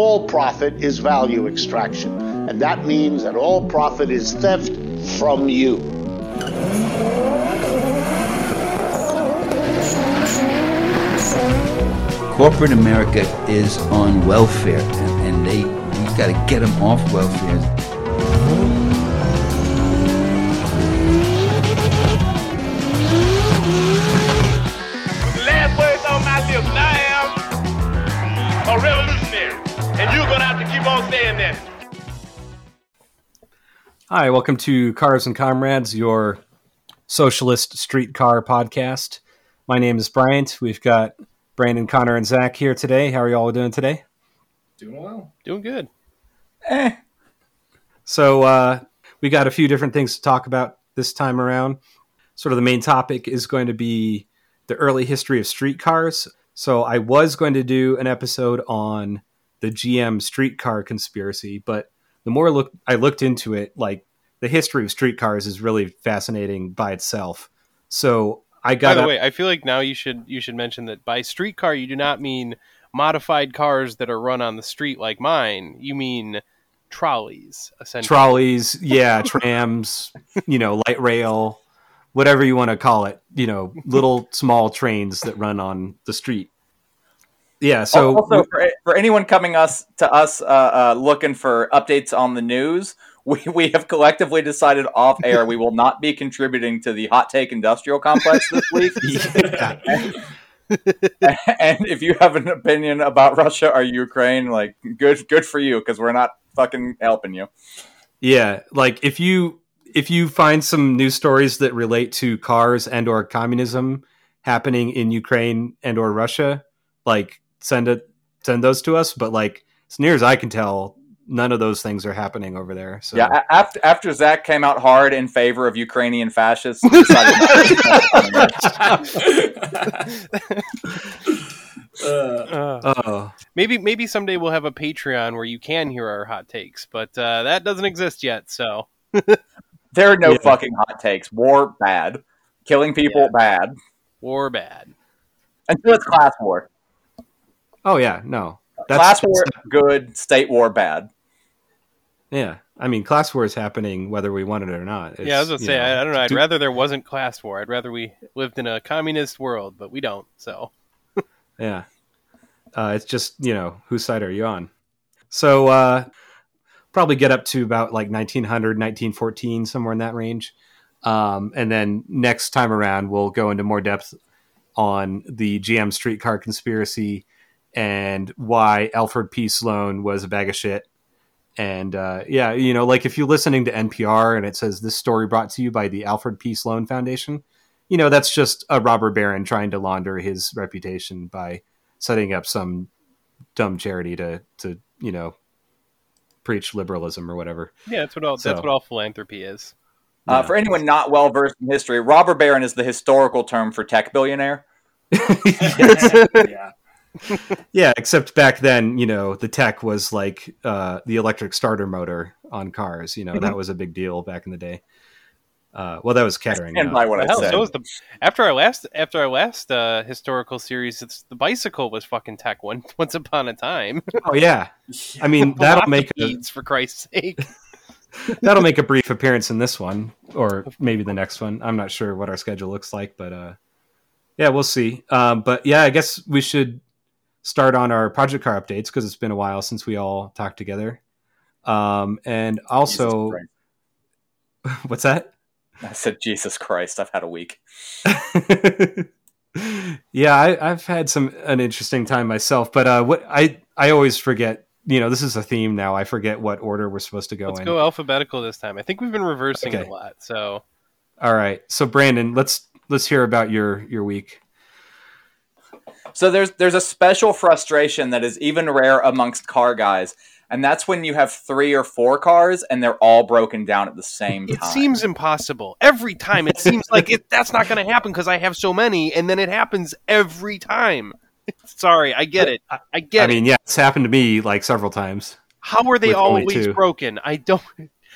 all profit is value extraction. And that means that all profit is theft from you. Corporate America is on welfare, and, they got to get them off welfare. Hi, welcome to Cars and Comrades, your socialist streetcar podcast. My name is Bryant. We've got Brandon, Connor, and Zach here today. How are you all doing today? Doing well. Doing good. Eh. So, uh, we got a few different things to talk about this time around. Sort of the main topic is going to be the early history of streetcars. So, I was going to do an episode on the GM streetcar conspiracy, but the more look I looked into it, like the history of streetcars is really fascinating by itself. So, I got By the up- way, I feel like now you should you should mention that by streetcar you do not mean modified cars that are run on the street like mine. You mean trolleys, essentially. trolleys, yeah, trams, you know, light rail, whatever you want to call it, you know, little small trains that run on the street. Yeah, so also for, for anyone coming us to us uh, uh, looking for updates on the news, we, we have collectively decided off air we will not be contributing to the hot take industrial complex this week. yeah, and if you have an opinion about Russia or Ukraine, like good good for you because we're not fucking helping you. yeah, like if you if you find some news stories that relate to cars and or communism happening in Ukraine and or Russia, like send it send those to us, but like as near as I can tell, none of those things are happening over there. So Yeah, after after Zach came out hard in favor of Ukrainian fascists, we decided not to- Uh, Uh, maybe maybe someday we'll have a Patreon where you can hear our hot takes, but uh, that doesn't exist yet. So there are no Yeah. fucking hot takes. War bad, killing people Yeah. bad, war bad. until it's class war. Oh yeah, no. class war good, state war bad. Yeah, I mean, class war is happening whether we want it or not. It's, yeah, I was gonna say, know, I, I, don't know. I'd do- rather there wasn't class war. I'd rather we lived in a communist world, but we don't. So Yeah, uh, it's just you know whose side are you on? So uh, probably get up to about like 1900, 1914, somewhere in that range, um, and then next time around we'll go into more depth on the GM streetcar conspiracy and why Alfred P. Sloan was a bag of shit. And uh, yeah, you know, like if you're listening to NPR and it says this story brought to you by the Alfred P. Sloan Foundation, you know, that's just a robber baron trying to launder his reputation by setting up some dumb charity to, to you know, preach liberalism or whatever. yeah, that's what all So- that's what all philanthropy is. Uh, Yeah. for anyone not well versed in history, robber baron is the historical term for tech billionaire. yeah. Yeah, except back then, you know, the tech was like uh, the electric starter motor on cars. You know, that was a big deal back in the day. Uh, well, that was Kettering. And by what I Hell, said, so was the after our last after our last uh, historical series. It's the bicycle was fucking tech one once upon a time. Oh yeah, I mean that'll make a, for Christ's sake. that'll make a brief appearance in this one or maybe the next one. I'm not sure what our schedule looks like, but uh, yeah, we'll see. Um, but yeah, I guess we should start on our project car updates because it's been a while since we all talked together. Um, and also, what's that? I said, Jesus Christ, I've had a week. yeah, I, I've had some an interesting time myself, but uh, what I I always forget. You know, this is a theme now. I forget what order we're supposed to go in. Let's in. go alphabetical this time. I think we've been reversing Okay. a lot. So All right, so Brandon, let's let's hear about your your week. So there's there's a special frustration that is even rare amongst car guys, and that's when you have three or four cars and they're all broken down at the same time. it seems impossible every time. It seems like it, that's not going to happen because I have so many, and then it happens every time. Sorry, I get it. I get I it. mean, yeah, it's happened to me like several times. How are they always broken? I don't.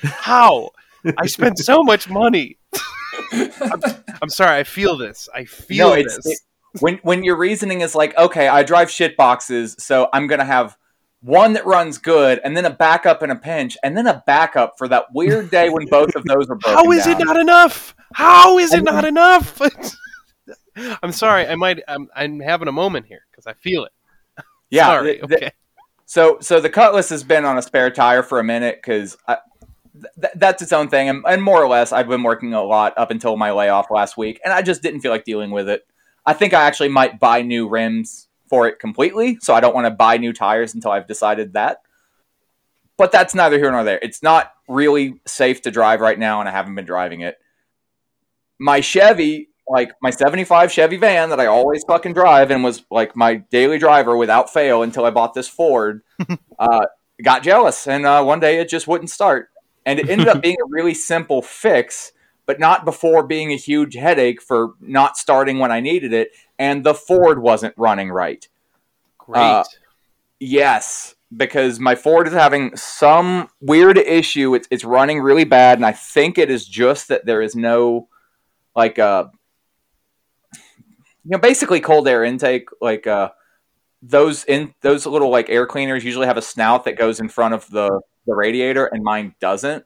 How? I spent so much money. I'm, I'm sorry. I feel this. I feel no, it's this. it- when when your reasoning is like, okay, I drive shit boxes, so I'm gonna have one that runs good, and then a backup in a pinch, and then a backup for that weird day when both of those are broken. How is down. it not enough? How is it not enough? I'm sorry. I might. I'm, I'm having a moment here because I feel it. Yeah. Sorry. th- th- Okay. So, so the Cutlass has been on a spare tire for a minute because th- that's its own thing, and, and more or less, I've been working a lot up until my layoff last week, and I just didn't feel like dealing with it. I think I actually might buy new rims for it completely, so I don't want to buy new tires until I've decided that. But that's neither here nor there. It's not really safe to drive right now, and I haven't been driving it. My Chevy, like my 75 Chevy van that I always fucking drive and was like my daily driver without fail until I bought this Ford, uh, got jealous. And uh, one day it just wouldn't start. And it ended up being a really simple fix, but not before being a huge headache for not starting when I needed it. And the Ford wasn't running right. Great. uh, Yes, because my Ford is having some weird issue. It's it's running really bad, and I think it is just that there is no like uh you know basically cold air intake like uh those in those little like air cleaners usually have a snout that goes in front of the the radiator and mine doesn't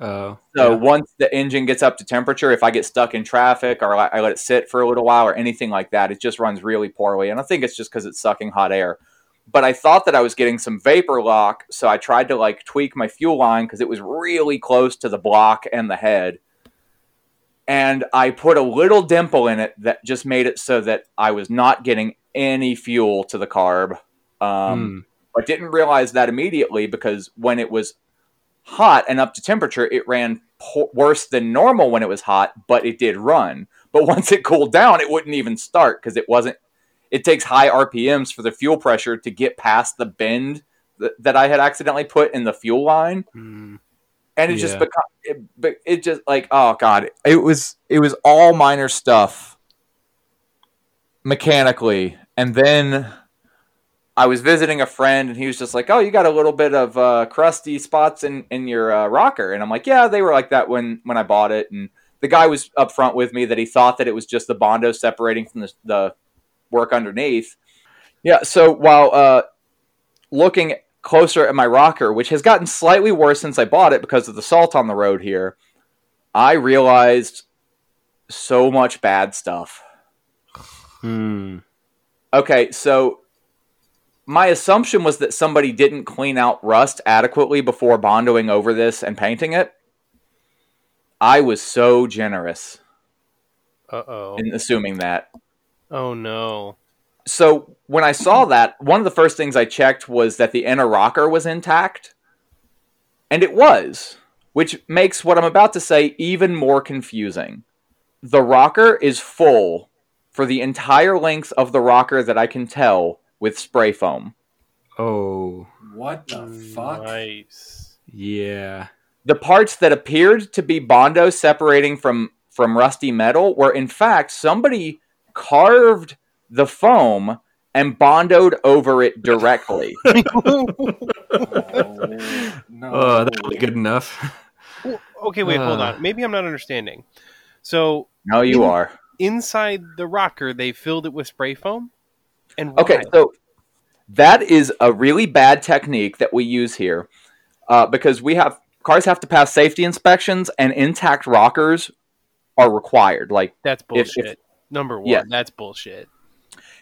Oh, so yeah. once the engine gets up to temperature, if I get stuck in traffic or I let it sit for a little while or anything like that, it just runs really poorly. And I think it's just because it's sucking hot air. But I thought that I was getting some vapor lock, so I tried to like tweak my fuel line because it was really close to the block and the head. And I put a little dimple in it that just made it so that I was not getting any fuel to the carb. Um, Hmm. I didn't realize that immediately because when it was hot and up to temperature, it ran po- worse than normal when it was hot, but it did run. But once it cooled down, it wouldn't even start because it wasn't. It takes high RPMs for the fuel pressure to get past the bend th- that I had accidentally put in the fuel line, Hmm. and it just Yeah. become it, but it just like oh god, it was it was all minor stuff mechanically, and then I was visiting a friend, and he was just like, "Oh, you got a little bit of uh, crusty spots in in your uh, rocker," and I'm like, "Yeah, they were like that when when I bought it." And the guy was upfront with me that he thought that it was just the bondo separating from the, the work underneath. Yeah. So while uh, looking closer at my rocker, which has gotten slightly worse since I bought it because of the salt on the road here, I realized so much bad stuff. Hmm. Okay, so my assumption was that somebody didn't clean out rust adequately before bondoing over this and painting it. I was so generous Uh oh. in assuming that. Oh no. So when I saw that, one of the first things I checked was that the inner rocker was intact. And it was, which makes what I'm about to say even more confusing. The rocker is full for the entire length of the rocker that I can tell with spray foam. Oh, What the fuck? Nice. yeah. The parts that appeared to be Bondo separating from from rusty metal were in fact somebody carved the foam and bondoed over it directly. Oh, no. Oh, that would be good enough. Okay, wait, hold Uh. on. Maybe I'm not understanding. So no, you In- are. inside the rocker, they filled it with spray foam. And why? Okay, so that is a really bad technique that we use here uh, because we have cars have to pass safety inspections and intact rockers are required. Like that's if- bullshit. Number one, Yeah. that's bullshit.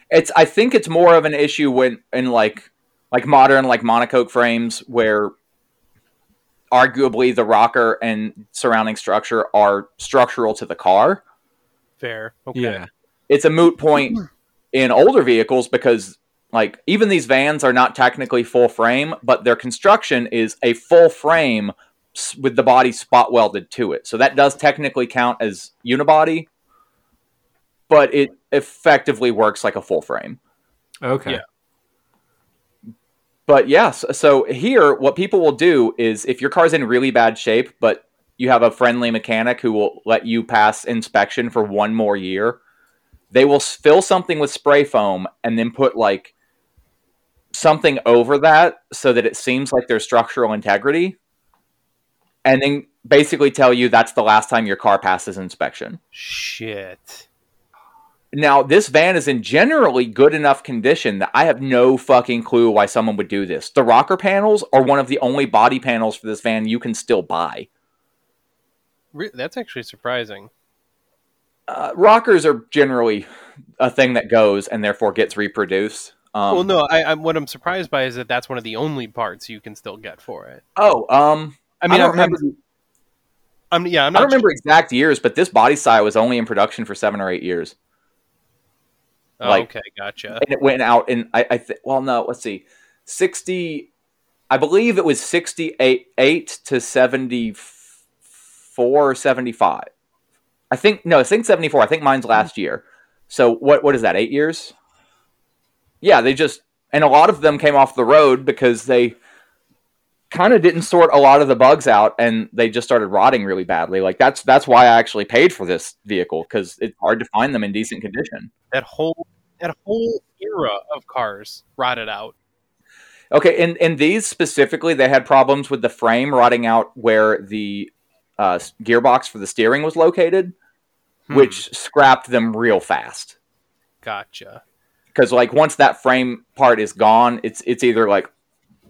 it's, I think it's more of an issue when in like like modern like monocoque frames where arguably the rocker and surrounding structure are structural to the car. Fair. Okay. Yeah. it's a moot point in older vehicles because like even these vans are not technically full frame but their construction is a full frame with the body spot welded to it so that does technically count as unibody but it effectively works like a full frame Okay. Yeah. but yes so here what people will do is if your car's in really bad shape but you have a friendly mechanic who will let you pass inspection for one more year they will fill something with spray foam and then put like something over that so that it seems like there's structural integrity and then basically tell you that's the last time your car passes inspection Shit. now this van is in generally good enough condition that I have no fucking clue why someone would do this. The rocker panels are one of the only body panels for this van you can still buy. That's actually surprising. Uh, rockers are generally a thing that goes and therefore gets reproduced. Um, well, no, I, I'm what I'm surprised by is that that's one of the only parts you can still get for it. Oh, um, I mean, I am remember. I'm, yeah, I'm I don't remember exact years, but this body style was only in production for seven or eight years, Oh, like- okay, gotcha. and it went out in I, I th- well, no, let's see, sixty. I believe it was sixty-eight eight to seventy-four or seventy-five. I think no, I think seventy-four. I think mine's last year. So what? What is that? Eight years? Yeah, they just and a lot of them came off the road because they kind of didn't sort a lot of the bugs out and they just started rotting really badly. Like that's that's why I actually paid for this vehicle because it's hard to find them in decent condition. That whole that whole era of cars rotted out. Okay, and and these specifically, they had problems with the frame rotting out where the uh, gearbox for the steering was located, Hmm, which scrapped them real fast. gotcha. Because like once that frame part is gone, it's it's either like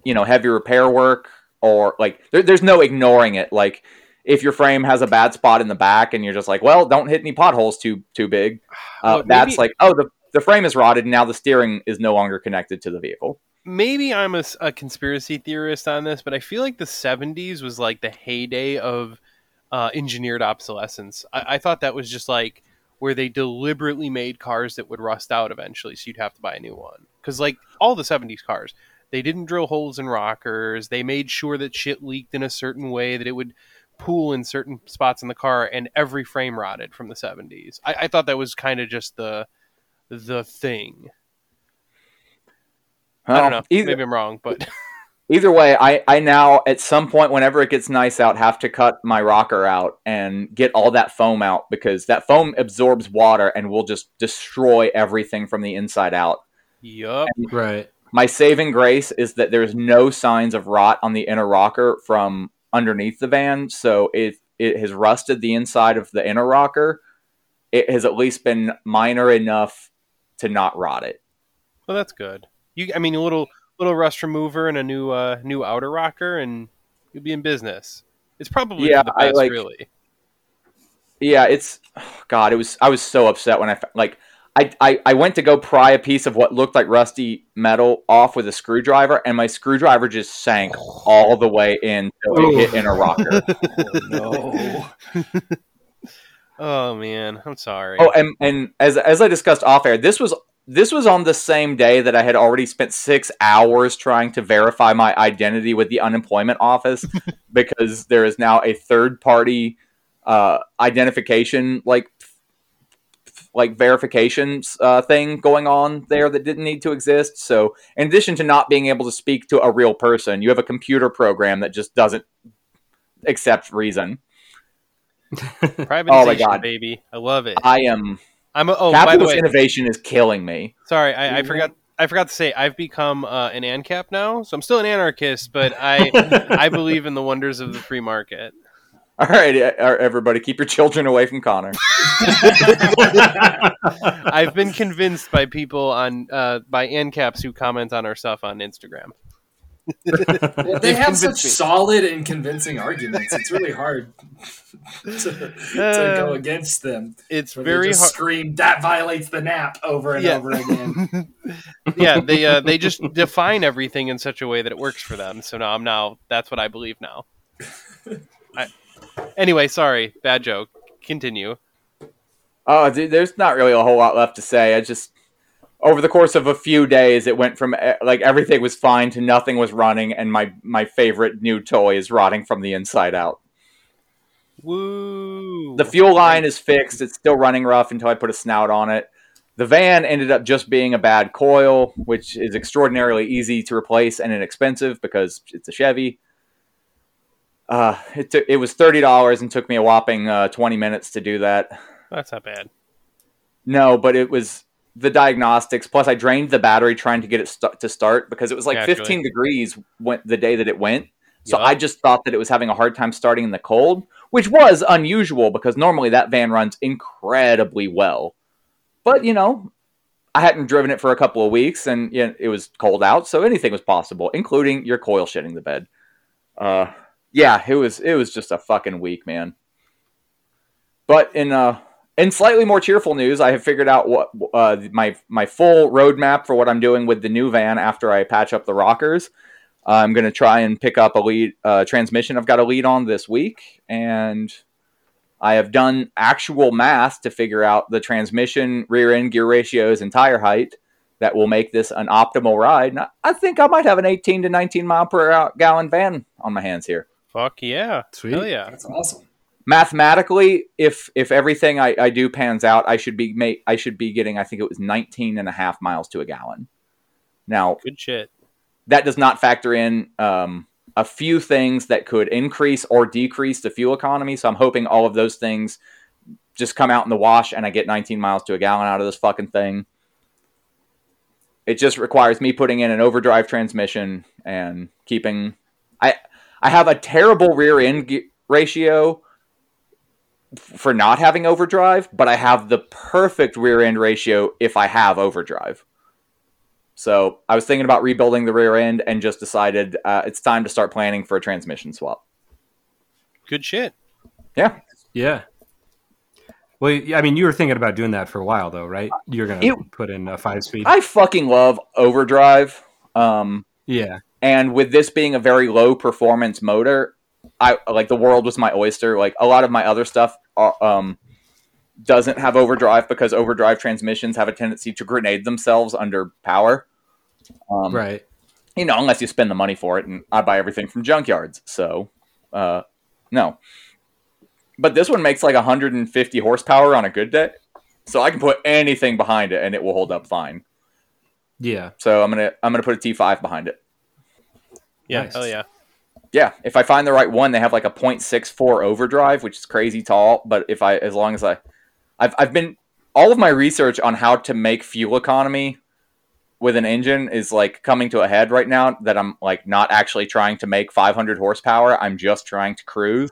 you know heavy repair work or like there, there's no ignoring it. Like if your frame has a bad spot in the back and you're just like, well, don't hit any potholes too too big. Uh, Well, that's maybe- like oh the the frame is rotted and now the steering is no longer connected to the vehicle. maybe I'm a conspiracy theorist on this, but I feel like the 70s was like the heyday of uh, engineered obsolescence. I, I thought that was just like where they deliberately made cars that would rust out eventually, so you'd have to buy a new one. Because like all the 70s cars, they didn't drill holes in rockers. They made sure that shit leaked in a certain way that it would pool in certain spots in the car, and every frame rotted from the 70s. I, I thought that was kind of just the the thing. I don't know. Either, Maybe I'm wrong, but either way, I, I now at some point whenever it gets nice out have to cut my rocker out and get all that foam out because that foam absorbs water and will just destroy everything from the inside out. yup. Right. My saving grace is that there's no signs of rot on the inner rocker from underneath the van, so it it has rusted the inside of the inner rocker. It has at least been minor enough to not rot it. Well, that's good. You, I mean, a little little rust remover and a new uh, new outer rocker, and you'll be in business. It's probably Yeah, for the I like- really. Yeah, it's God. It was I was so upset when I like I, I I went to go pry a piece of what looked like rusty metal off with a screwdriver, and my screwdriver just sank all the way in until it hit in a rocker. no. Oh man, I'm sorry. oh, and and as as I discussed off air, this was this was on the same day that I had already spent six hours trying to verify my identity with the unemployment office because there is now a third party uh, identification like like verifications uh, thing going on there that didn't need to exist. So, in addition to not being able to speak to a real person, you have a computer program that just doesn't accept reason. Privatization, oh my God. baby, I love it. I am I'm a, oh, by the capitalist way, innovation is killing me. sorry, I, I forgot. I forgot to say I've become uh, an ANCAP now, so I'm still an anarchist, but I I believe in the wonders of the free market. All right, everybody, keep your children away from Connor. I've been convinced by people on uh, by ANCAPs who comment on our stuff on Instagram. Well, they They've such me. solid and convincing arguments. It's really hard to, to Uh, go against them. It's very just hard. scream that violates the nap over and Yeah. over again. yeah, they uh, they just define everything in such a way that it works for them. So now I'm now that's what I believe now. I, anyway, sorry, bad joke. Continue. Oh, dude, there's not really a whole lot left to say. I just over the course of a few days, it went from eh, like everything was fine to nothing was running, and my my favorite new toy is rotting from the inside out. Woo! The fuel line is fixed; it's still running rough until I put a snout on it. The van ended up just being a bad coil, which is extraordinarily easy to replace and inexpensive because it's a Chevy. Uh, it, took it was thirty dollars and took me a whopping uh, twenty minutes to do that. That's not bad. No, but it was the diagnostics. Plus, I drained the battery trying to get it st- to start because it was like Naturally. 15 degrees went the day that it went. So Yup. I just thought that it was having a hard time starting in the cold, which was unusual because normally that van runs incredibly well. but you know, I hadn't driven it for a couple of weeks, and you know, it was cold out, so anything was possible, including your coil shitting the bed. Uh, yeah, it was it was just a fucking week, man. But in uh in slightly more cheerful news, I have figured out what uh, my my full roadmap for what I'm doing with the new van after I patch up the rockers. I'm going to try and pick up a lead uh, transmission. I've got a lead on this week, and I have done actual math to figure out the transmission, rear end gear ratios, and tire height that will make this an optimal ride. And I think I might have an 18 to 19 mile per gallon van on my hands here. Fuck yeah. Sweet. Hell yeah. That's awesome. Mathematically if if everything I, I do pans out i should be make i should be getting i think it was 19 and a half miles to a gallon. Now Good shit. that does not factor in um, a few things that could increase or decrease the fuel economy. So i'm hoping all of those things just come out in the wash and i get 19 miles to a gallon out of this fucking thing. It just requires me putting in an overdrive transmission and keeping i i have a terrible rear end ge- ratio for not having overdrive, but I have the perfect rear end ratio if I have overdrive. So I was thinking about rebuilding the rear end and just decided uh, it's time to start planning for a transmission swap. Good shit. Yeah, Yeah. Well, I mean, you were thinking about doing that for a while, though, right? You're gonna It- put in a five speed. I fucking love overdrive. Um, yeah. and with this being a very low performance motor, I like the world was my oyster. Like a lot of my other stuff, um, doesn't have overdrive because overdrive transmissions have a tendency to grenade themselves under power. Um, Right. you know, unless you spend the money for it, and I buy everything from junkyards. So, uh, no. But this one makes like 150 horsepower on a good day, so I can put anything behind it and it will hold up fine. Yeah. So I'm gonna I'm gonna put a T5 behind it. Yeah. Nice. Hell yeah. Yeah, if I find the right one, they have like a .64 overdrive, which is crazy tall. But if I, as long as I, I've I've been all of my research on how to make fuel economy with an engine is like coming to a head right now. That I'm like not actually trying to make 500 horsepower. I'm just trying to cruise.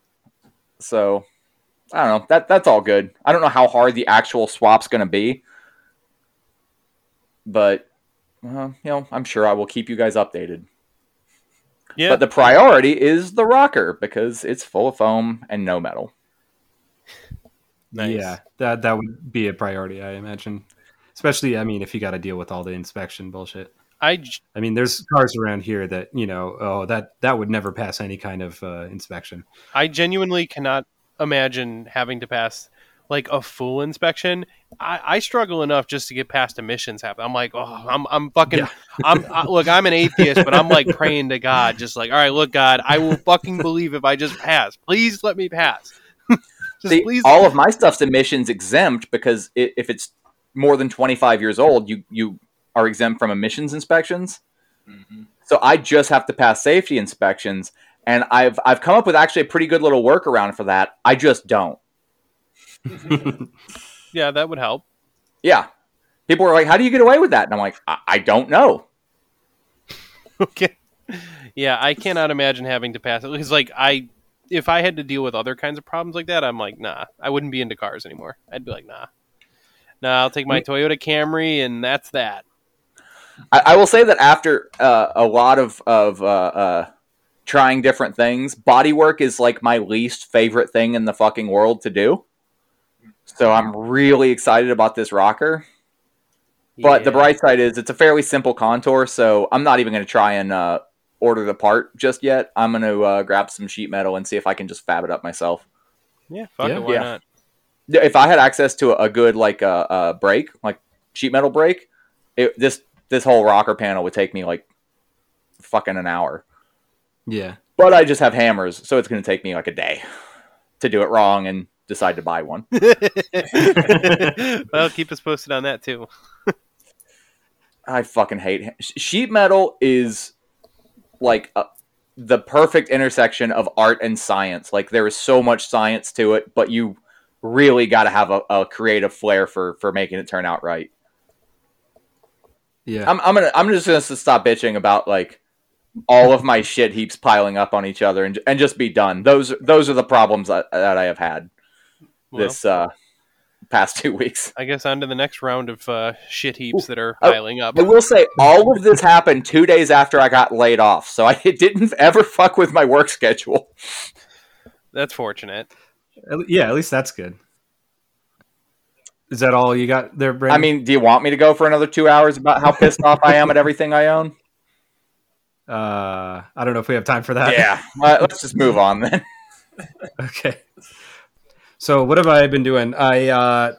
so I don't know. That that's all good. I don't know how hard the actual swap's going to be, but uh, you know, I'm sure I will keep you guys updated. Yeah. But the priority is the rocker because it's full of foam and no metal. nice. Yeah. That that would be a priority, I imagine. Especially, I mean, if you got to deal with all the inspection bullshit. I j- I mean, there's cars around here that you know, oh, that that would never pass any kind of uh, inspection. I genuinely cannot imagine having to pass like a full inspection. I, I struggle enough just to get past emissions happen. I'm like, oh, I'm I'm fucking. Yeah. I'm I, look. I'm an atheist, but I'm like praying to God, just like, all right, look, God, I will fucking believe if I just pass. Please let me pass. just See, please. all of my stuff's emissions exempt because i if it's more than 25 years old, you you are exempt from emissions inspections. hmm So I just have to pass safety inspections, and I've I've come up with actually a pretty good little workaround for that. I just don't. yeah, that would help. Yeah, people were like, "How do you get away with that?" And I'm like, "I, I don't know." okay. Yeah, I cannot imagine having to pass it because, like, I if I had to deal with other kinds of problems like that, I'm like, nah, I wouldn't be into cars anymore. I'd be like, nah, nah, I'll take my Toyota Camry and that's that. I, I will say that after uh, a lot of of uh, uh, trying different things, bodywork is like my least favorite thing in the fucking world to do. So I'm really excited about this rocker. But the bright side is it's a fairly simple contour, so I'm not even going to try and uh, order the part just yet. I'm going to uh, grab some sheet metal and see if I can just fab it up myself. yeah, fuck Yeah. it, why Yeah. not? If I had access to a, a good like uh, uh, brake, like sheet metal brake, it, this this whole rocker panel would take me like fucking an hour. yeah. But I just have hammers, so it's going to take me like a day to do it wrong and decide to buy one. well, keep us posted on that too. I fucking hate ha- sh- sheet metal is like uh the perfect intersection of art and science. Like there is so much science to it, but you really got to have a, a creative flair for for making it turn out right. Yeah. I'm, I'm gonna I'm just gonna stop bitching about like all of my shit heaps piling up on each other and and just be done. Those those are the problems that, that I have had Well, this uh past two weeks. I guess on to the next round of uh, shit heaps that are piling up. I will say all of this happened two days after I got laid off, so I it didn't ever fuck with my work schedule. That's fortunate. Yeah, at least that's good. Is that all you got there, Brandon? I mean, do you want me to go for another two hours about how pissed off I am at everything I own? uh, I don't know if we have time for that. Yeah, uh, let's just move on then. Okay. So what have I been doing? I uh,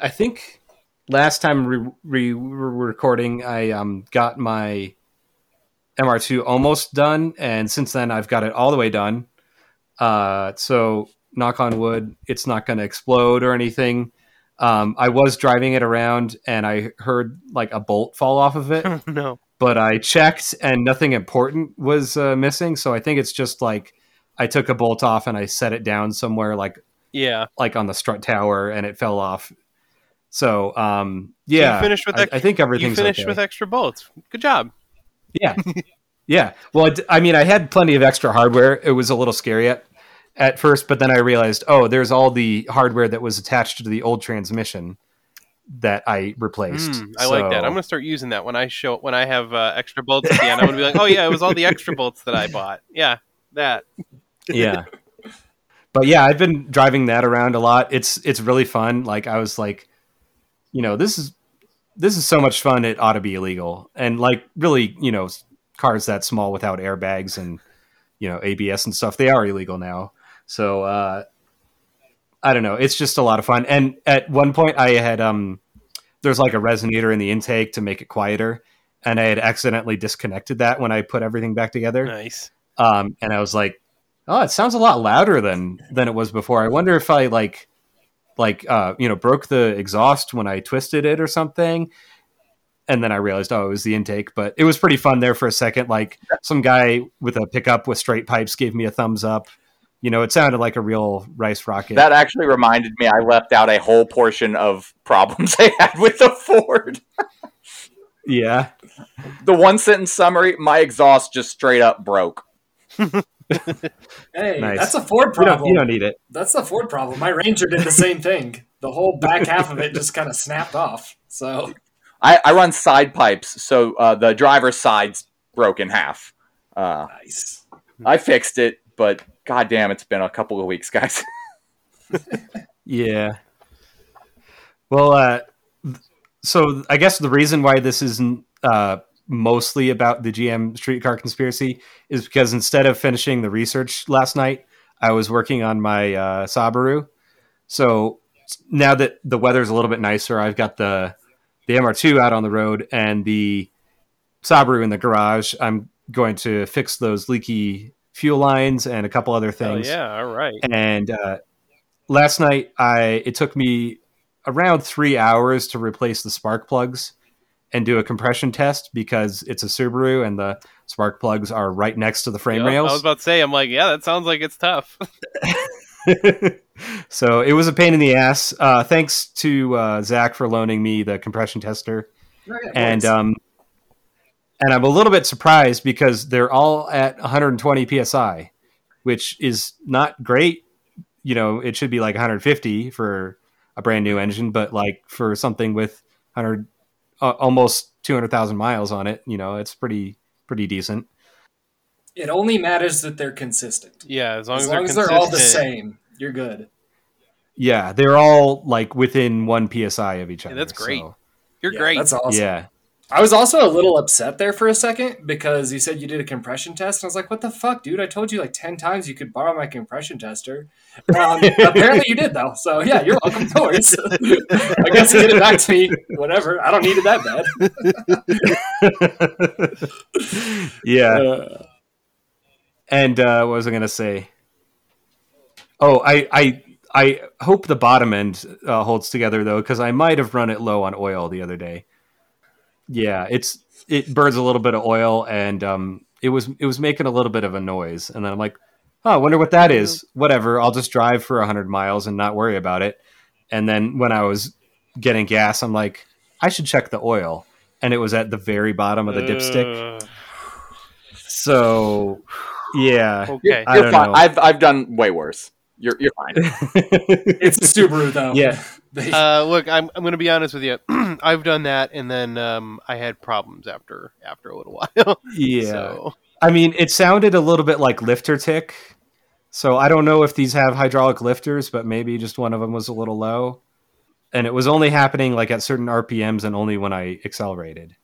I think last time we, we were recording, I um got my MR2 almost done, and since then I've got it all the way done. Uh, so knock on wood, it's not going to explode or anything. Um, I was driving it around, and I heard like a bolt fall off of it no. but I checked and nothing important was uh, missing. So I think it's just like I took a bolt off and I set it down somewhere like Yeah. like on the strut tower and it fell off. So um So you yeah, finished with I, extra, I think You everything's finished okay. with extra bolts. Good job. yeah, yeah. Well, I mean, I had plenty of extra hardware. It was a little scary at at first, but then I realized, oh, there's all the hardware that was attached to the old transmission that I replaced. Mm, I like that. I'm gonna start using that when I show when I have uh, extra bolts at the end. I'm gonna be like, oh yeah, it was all the extra bolts that I bought. Yeah, that. yeah but yeah i've been driving that around a lot. It's it's really fun. Like i was like you know this is this is so much fun. It ought to be illegal. And like really you know cars that small without airbags and you know abs and stuff they are illegal now. So uh i don't know. It's just a lot of fun. And at one point i had um there's like a resonator in the intake to make it quieter. And i had accidentally disconnected that when i put everything back together. Nice. um, and I was like, "Oh, it sounds a lot louder than than it was before." I wonder if I like like uh, you know broke the exhaust when I twisted it or something. And then I realized, oh, it was the intake. But it was pretty fun there for a second. Like some guy with a pickup with straight pipes gave me a thumbs up. You know, it sounded like a real rice rocket. That actually reminded me I left out a whole portion of problems I had with the Ford. yeah, The one sentence summary: my exhaust just straight up broke. Hey, Nice. that's a Ford you don't, problem. you don't need it. That's a Ford problem. My Ranger did the same thing. The whole back half of it just kind of snapped off. So I, I run side pipes, so uh, the driver's side's broke in half. Uh, nice. I fixed it, but goddamn, it's been a couple of weeks, guys. Yeah. Well, uh, th- so I guess the reason why this isn't uh, mostly about the GM streetcar conspiracy is because instead of finishing the research last night, I was working on my uh, Subaru. So now that the weather's a little bit nicer, I've got the the MR2 out on the road and the Subaru in the garage. I'm going to fix those leaky fuel lines and a couple other Oh things yeah. All right. and uh, last night I it took me around three hours to replace the spark plugs and do a compression test because it's a Subaru and the spark plugs are right next to the frame rails. I was about to say, I'm like, yeah, that sounds like it's tough. so it was a pain in the ass. Uh, thanks to uh, Zach for loaning me the compression tester, Oh, yeah, and um, and I'm a little bit surprised because they're all at 120 psi, which is not great. You know, it should be like 150 for a brand new engine, but like for something with 100, uh, almost 200,000 miles on it, you know, it's pretty pretty decent. it only matters that they're consistent. yeah, as long as, As they're as they're all the same, you're good. Yeah, they're all like within one psi of each Yeah, other. that's great. so, You're Yeah, great. That's awesome. Yeah, I was also a little upset there for a second because you said you did a compression test, and I was like, "What the fuck, dude? I told you like ten times you could borrow my compression tester." Um, apparently, you did though. So yeah, you're welcome. No worries. I guess you get it back to me. Whatever. I don't need it that bad. yeah. Uh, And uh, what was I going to say? Oh, I I I hope the bottom end uh, holds together though, because I might have run it low on oil the other day. Yeah, it's it burns a little bit of oil, and um, it was it was making a little bit of a noise, and then I'm like, oh, I wonder what that is. Whatever, I'll just drive for hundred miles and not worry about it. And then when I was getting gas, I'm like, I should check the oil, and it was at the very bottom of the dipstick. Uh, So, yeah. okay. I You're don't fine. know. I've I've done way worse. You're you're fine. it's a Subaru though. Yeah. They, Uh, look, I'm I'm going to be honest with you. I've done that, and then um, I had problems after after a little while. Yeah. So, I mean, it sounded a little bit like lifter tick. So I don't know if these have hydraulic lifters, but maybe just one of them was a little low. And it was only happening like at certain RPMs and only when I accelerated.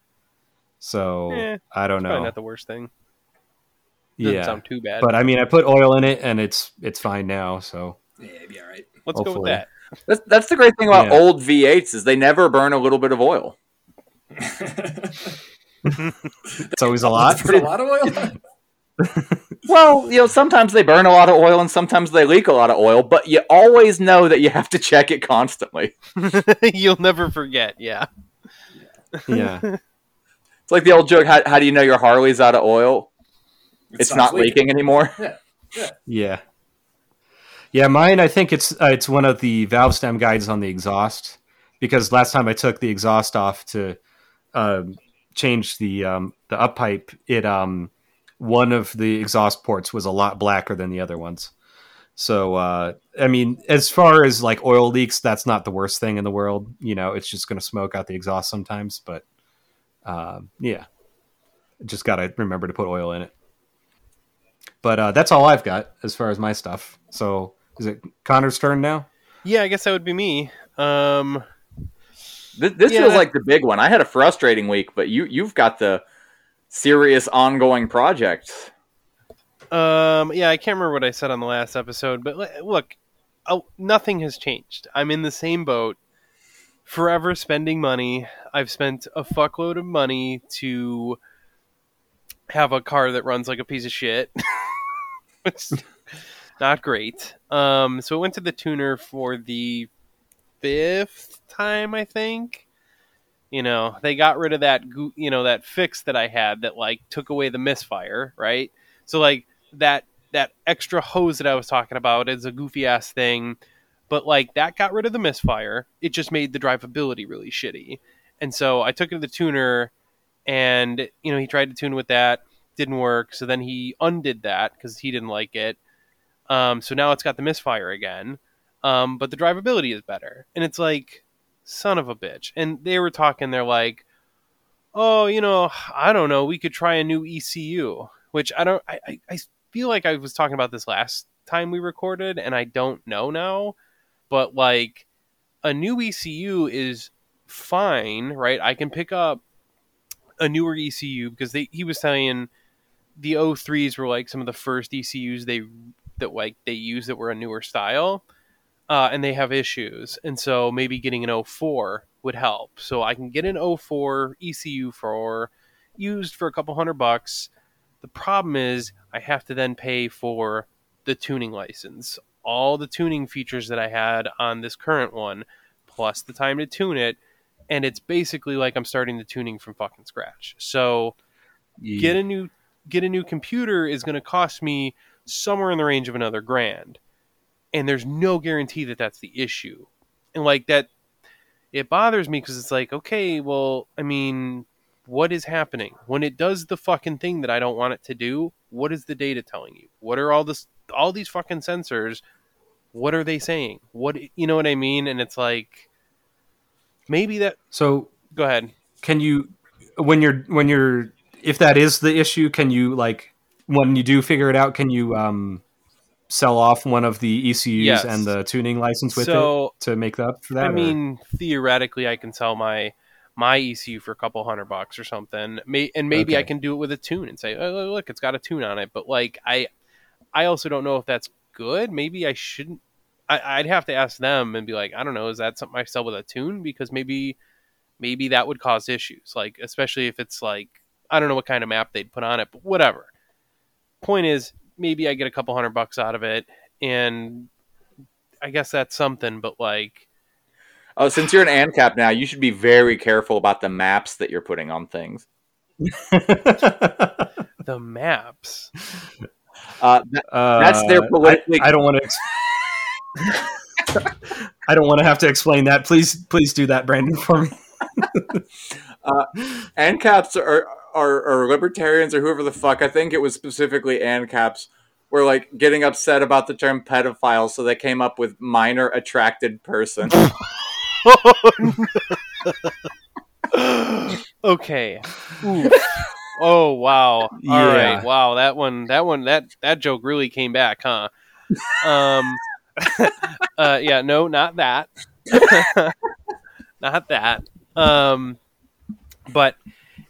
So Eh, I don't know. not the worst thing. Doesn't Yeah. sound too bad. But I mean, I put oil in it and it's it's fine now. So yeah, it'd be all right. Let's go with that. That's, that's the great thing about Yeah. old V8s is they never burn a little bit of oil. it's always a lot. Put a lot of oil. Well, you know, sometimes they burn a lot of oil and sometimes they leak a lot of oil, but you always know that you have to check it constantly. You'll never forget. Yeah. yeah. It's like the old joke: How, how do you know your Harley's out of oil? It It's not leaking anymore. Yeah. Yeah, mine. I think it's uh, it's one of the valve stem guides on the exhaust because last time I took the exhaust off to um, change the um, the up pipe, it um one of the exhaust ports was a lot blacker than the other ones. So uh, I mean, as far as like oil leaks, that's not the worst thing in the world. You know, it's just going to smoke out the exhaust sometimes, but um, yeah, just got to remember to put oil in it. But uh, that's all I've got as far as my stuff. So is it Connor's turn now? Yeah, I guess that would be me. Um, This, this Yeah. feels like the big one. I had a frustrating week, but you you've got the serious ongoing project. Um, yeah, I can't remember what I said on the last episode, but li- look, oh, nothing has changed. I'm in the same boat. Forever spending money. I've spent a fuckload of money to have a car that runs like a piece of shit. not great. Um, so I went to the tuner for the fifth time, I think. You know, they got rid of that, you know, that fix that I had that like took away the misfire, right? So like that that extra hose that I was talking about is a goofy ass thing, but like that got rid of the misfire. It just made the drivability really shitty. And so I took it to the tuner and you know, he tried to tune with that, didn't work. So then he undid that cuz he didn't like it. Um, so now it's got the misfire again. Um, but the drivability is better. And it's like son of a bitch. And they were talking they're like oh, you know, I don't know, we could try a new ECU, which I don't, I, I, feel like I was talking about this last time we recorded, and I don't know now, but like a new ECU is fine, right? I can pick up a newer ECU because they, he was saying the O3s were like some of the first ECUs they, that like they use that were a newer style. Uh, and they have issues, and so maybe getting an 04 would help. So I can get an 04 ECU for used for a couple hundred bucks. The problem is I have to then pay for the tuning license, all the tuning features that I had on this current one, plus the time to tune it, and it's basically like I'm starting the tuning from fucking scratch. So get a new get a new computer is going to cost me somewhere in the range of another grand. And there's no guarantee that that's the issue. And like that it bothers me because it's like okay well i mean what is happening? When it does the fucking thing that i don't want it to do what is the data telling you? What are all this all these fucking sensors what are they saying? What you know what i mean? And it's like maybe that So go ahead. can you when you're when you're if that is the issue, can you like when you do figure it out, can you um sell off one of the ECUs Yes. and the tuning license with So, it to make up for that? I or- mean, theoretically, I can sell my my ECU for a couple hundred bucks or something, May, and maybe I can do it with a tune and say, "Oh, look, it's got a tune on it." But like, I, I also don't know if that's good. Maybe I shouldn't. I, I'd have to ask them and be like, I don't know, is that something I sell with a tune? Because maybe, maybe that would cause issues. Like, especially if it's like, I don't know what kind of map they'd put on it, but whatever. Point is, maybe I get a couple hundred bucks out of it, and I guess that's something. But like. Oh, since you're an ANCAP now, you should be very careful about the maps that you're putting on things. the maps. Uh, that- Uh, That's their politically- I, I don't want to. Ex- I don't want to have to explain that. Please, please do that, Brandon, for me. ANCAPs are, are are libertarians or whoever the fuck. I think it was specifically ANCAPs were like getting upset about the term pedophile, so they came up with minor attracted person. okay. Oof. Oh wow. All right. Yeah. Wow. That one. That one. That that joke really came back, huh? Um. uh. Yeah. No. Not that. not that. Um. But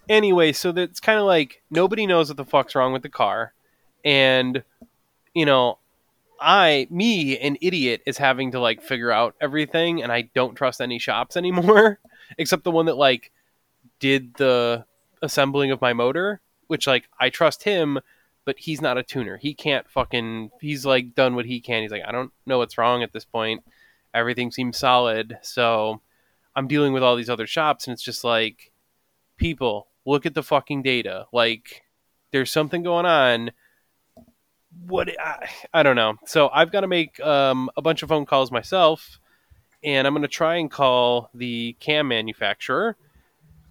anyway, so that's kind of like nobody knows what the fuck's wrong with the car, and you know, I, me, an idiot, is having to like figure out everything, and I don't trust any shops anymore, except the one that like did the assembling of my motor, which like I trust him, but he's not a tuner. He can't fucking. He's like done what he can. He's like, I don't know what's wrong at this point. Everything seems solid, so I'm dealing with all these other shops, and it's just like, people, look at the fucking data. Like, there's something going on what I, I don't know. So I've got to make um, a bunch of phone calls myself, and I'm going to try and call the cam manufacturer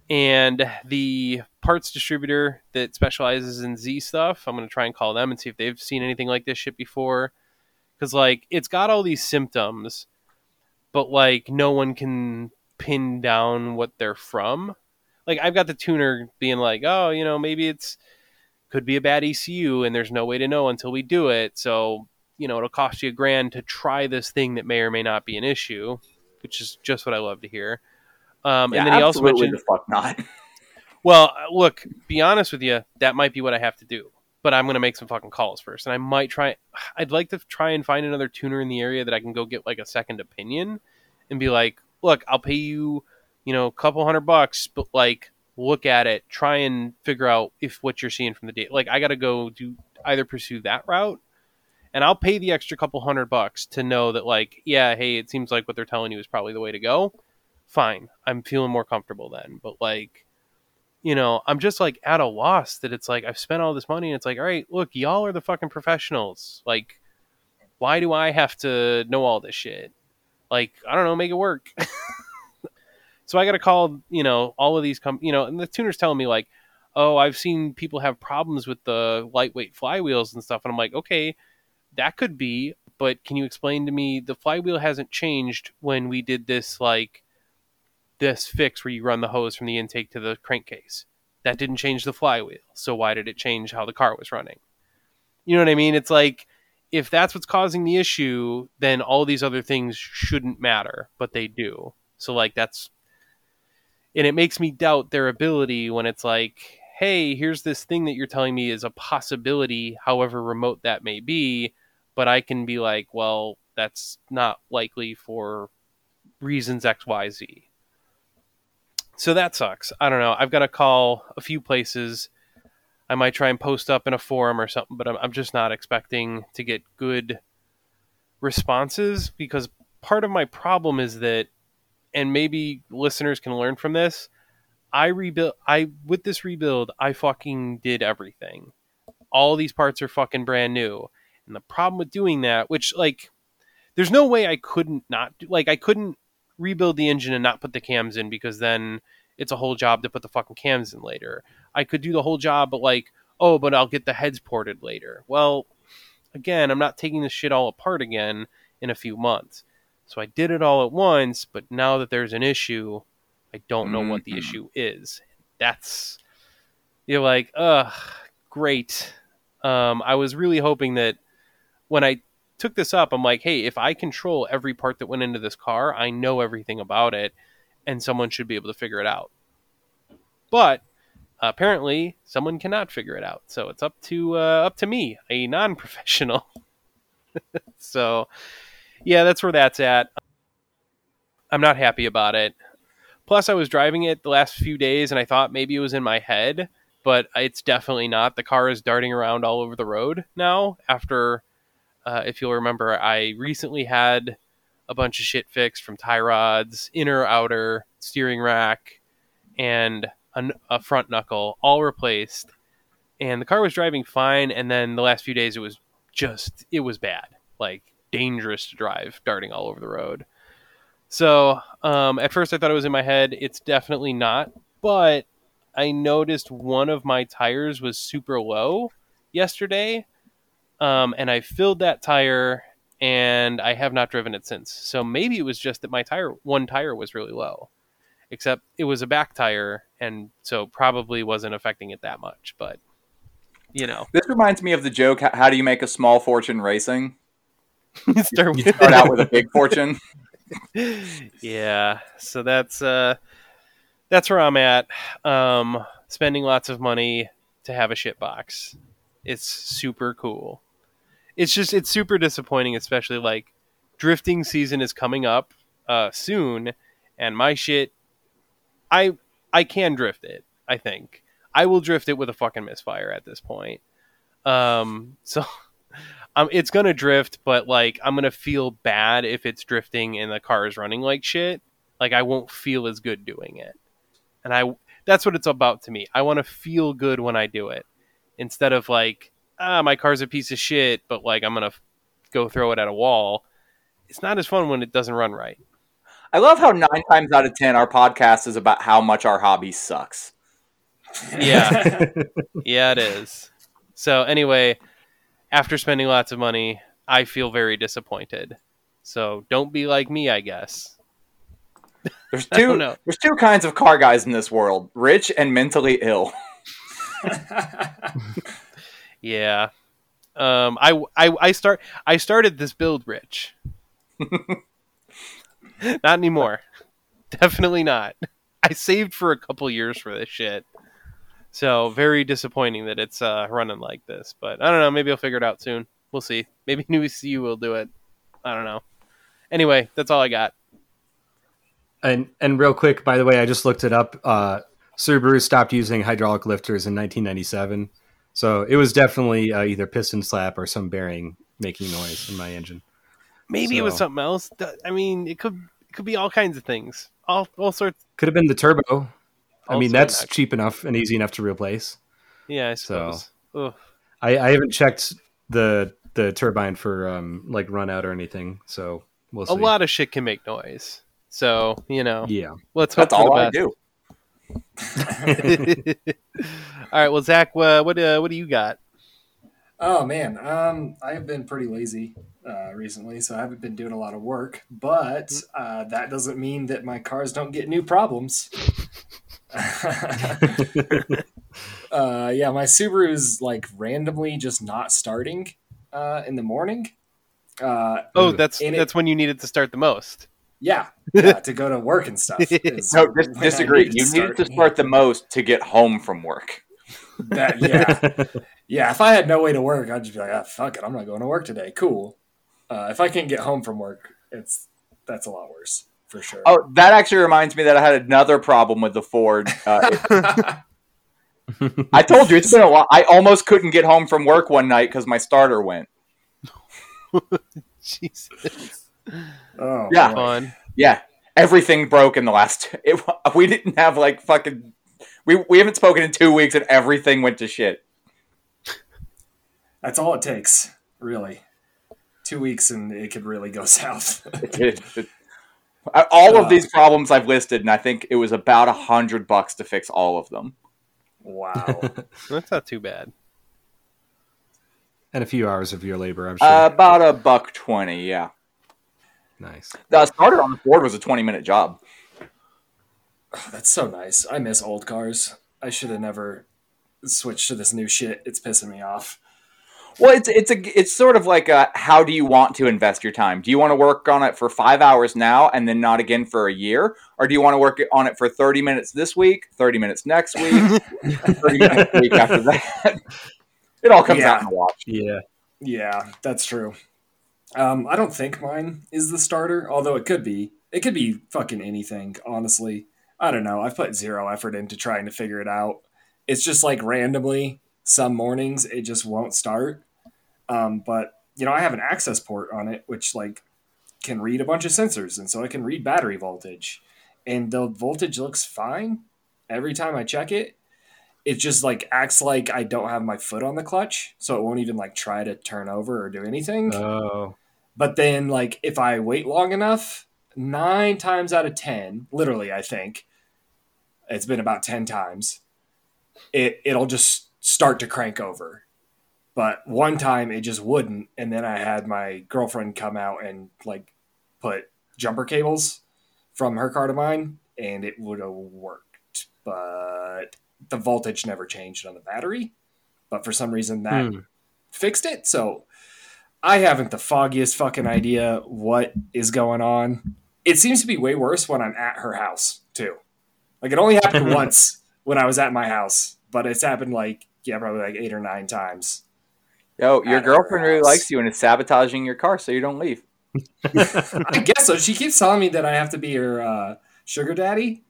and the parts distributor that specializes in Z stuff. I'm going to try and call them and see if they've seen anything like this shit before. Because like it's got all these symptoms, but like no one can pin down what they're from. Like I've got the tuner being like, oh, you know, maybe it's could be a bad ECU and there's no way to know until we do it. So, you know, it'll cost you a grand to try this thing that may or may not be an issue, which is just what I love to hear. Um, Yeah, and then he also mentioned, the fuck not. well, look, be honest with you, that might be what I have to do. But I'm going to make some fucking calls first. And I might try, I'd like to try and find another tuner in the area that I can go get like a second opinion and be like, look, I'll pay you, you know, a couple hundred bucks, but like, look at it, try and figure out if what you're seeing from the data. Like, I got to go do either pursue that route, and I'll pay the extra couple hundred bucks to know that, like, yeah, hey, it seems like what they're telling you is probably the way to go. Fine, I'm feeling more comfortable then. But like, you know, I'm just like at a loss that it's like I've spent all this money, and it's like, all right, look, y'all are the fucking professionals. Like, why do I have to know all this shit? Like, I don't know, make it work. So I got to call, you know, all of these, com- you know, and the tuner's telling me like, oh, I've seen people have problems with the lightweight flywheels and stuff, and I'm like, okay, that could be, but can you explain to me the flywheel hasn't changed when we did this like this fix where you run the hose from the intake to the crankcase? That didn't change the flywheel, so why did it change how the car was running? You know what I mean? It's like if that's what's causing the issue, then all these other things shouldn't matter, but they do. So like that's and it makes me doubt their ability when it's like hey here's this thing that you're telling me is a possibility however remote that may be but i can be like well that's not likely for reasons xyz so that sucks. I don't know. I've got to call a few places. I might try and post up in a forum or something but i'm, I'm just not expecting to get good responses because part of my problem is that and maybe listeners can learn from this. I rebuild. I with this rebuild, I fucking did everything. All these parts are fucking brand new, and the problem with doing that, which like, there's no way I couldn't not. Like, I couldn't rebuild the engine and not put the cams in because then it's a whole job to put the fucking cams in later. I could do the whole job, but like, oh, but I'll get the heads ported later. Well, again, I'm not taking this shit all apart again in a few months. So I did it all at once, but now that there's an issue, I don't know what the Mhm. issue is. That's you're like, ugh, great. Um, I was really hoping that when I took this up, I'm like, hey, if I control every part that went into this car, I know everything about it, and someone should be able to figure it out. But apparently, someone cannot figure it out, so it's up to uh, up to me, a non-professional. so yeah, that's where that's at. I'm not happy about it. Plus, I was driving it the last few days and I thought maybe it was in my head, but it's definitely not. The car is darting around all over the road now. After, uh, if you'll remember, I recently had a bunch of shit fixed from tie rods, inner, outer, steering rack, and a, a front knuckle all replaced. And the car was driving fine. And then the last few days, it was just, it was bad. Like, dangerous to drive, darting all over the road. So um, at first I thought it was in my head. It's definitely not. But I noticed one of my tires was super low yesterday, um, and I filled that tire and I have not driven it since. So maybe it was just that my tire one tire was really low, except it was a back tire, and so probably wasn't affecting it that much. But you know, This reminds me of the joke: How do you make a small fortune racing? start with Start out with a big fortune. yeah so that's uh that's where i'm at. Um spending lots of money to have a shit box. It's super cool. It's just it's super disappointing especially like drifting season is coming up uh soon and my shit i i can drift it i think. I will drift it with a fucking misfire at this point. Um so um, it's gonna drift, but like I'm gonna feel bad if it's drifting and the car is running like shit. Like I won't feel as good doing it, and I that's what it's about to me. I want to feel good when I do it, instead of like ah my car's a piece of shit, but like I'm gonna f- go throw it at a wall. It's not as fun when it doesn't run right. I love how nine times out of ten our podcast is about how much our hobby sucks. Yeah, yeah, it is. So anyway, after spending lots of money, I feel very disappointed. So don't be like me, I guess. There's two. There's two kinds of car guys in this world: rich and mentally ill. Yeah. Um, I, I, I start I started this build rich. not anymore. Definitely not. I saved for a couple years for this shit. So very disappointing that it's uh, running like this. But I don't know. Maybe I'll figure it out soon. We'll see. Maybe New ECU will do it. I don't know. Anyway, that's all I got. And and real quick, by the way, I just looked it up. Uh, Subaru stopped using hydraulic lifters in 1997, so it was definitely uh, either piston slap or some bearing making noise in my engine. Maybe it was something else. I mean, it could it could be all kinds of things. All all sorts. Could have been the turbo. I mean, that's not- cheap enough and easy enough to replace. Yeah, I So- suppose. Ugh. I, I haven't checked the the turbine for um, like run out or anything, so we'll see. A lot of shit can make noise. So you know, yeah. let's hope That's all the I do. all right. Well, Zach, uh, what uh, what do you got? Oh man, um, I've been pretty lazy uh, recently, so I haven't been doing a lot of work. But uh, that doesn't mean that my cars don't get new problems. uh, yeah, my Subaru is like randomly just not starting uh, in the morning. Uh, Oh, that's And it- that's when you needed to start the most. yeah, yeah, to go to work and stuff. No, dis- disagree. needed You needed to start. start the most to get home from work. That yeah, yeah. If I had no way to work, I'd just be like, ah, fuck it, I'm not going to work today. Cool. Uh, if I can't get home from work, it's that's a lot worse for sure. Oh, that actually reminds me that I had another problem with the Ford. Uh, I told you it's been a while. I almost couldn't get home from work one night because my starter went. Jesus, oh, Yeah. fun. Yeah, everything broke in the last. It, we didn't have like fucking. We we haven't spoken in two weeks and everything went to shit. That's all it takes, really. Two weeks and it could really go south. It- it- all Uh, of these problems I've listed, and I think it was about a hundred bucks to fix all of them. wow. That's not too bad. and a few hours of your labor, I'm sure. Uh, about a buck twenty. Yeah, nice. the starter on the Ford was a twenty minute job. That's so nice. I miss old cars. I should have never switched to this new shit. It's pissing me off. Well, it's it's a it's sort of like a, how do you want to invest your time? Do you want to work on it for five hours now and then not again for a year, or do you want to work on it for thirty minutes this week, thirty minutes next week, thirty minutes week after that? It all comes out in the wash. Yeah. Yeah, that's true. Um, I don't think mine is the starter, although it could be. It could be fucking anything, honestly. I don't know. I've put zero effort into trying to figure it out. It's just like randomly, some mornings it just won't start. Um, but you know, I have an access port on it, which like can read a bunch of sensors, and so I can read battery voltage, and the voltage looks fine every time I check it. It just like acts like I don't have my foot on the clutch, so it won't even like try to turn over or do anything. Oh. But then, like, if I wait long enough, nine times out of 10, literally, I think, it's been about 10 times, it, it'll just start to crank over. But one time it just wouldn't, and then I had my girlfriend come out and like put jumper cables from her car to mine, and it would have worked. But the voltage never changed on the battery. But for some reason that Hmm. fixed it. So I haven't the foggiest fucking idea what is going on. It seems to be way worse when I'm at her house too. Like it only happened once when I was at my house, but it's happened like yeah, probably like eight or nine times. Yo, your girlfriend really likes you and is sabotaging your car so you don't leave. I guess so. She keeps telling me that I have to be her uh, sugar daddy,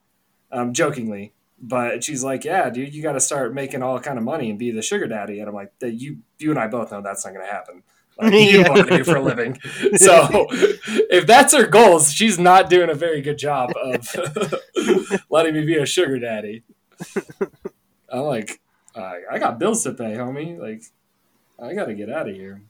um, jokingly. But she's like, "Yeah, dude, you got to start making all kind of money and be the sugar daddy." And I'm like, "That you, you and I both know that's not going to happen. Like, you know what I do for a living. So if that's her goals, she's not doing a very good job of letting me be a sugar daddy. I'm like, I I got bills to pay, homie. Like, I got to get out of here.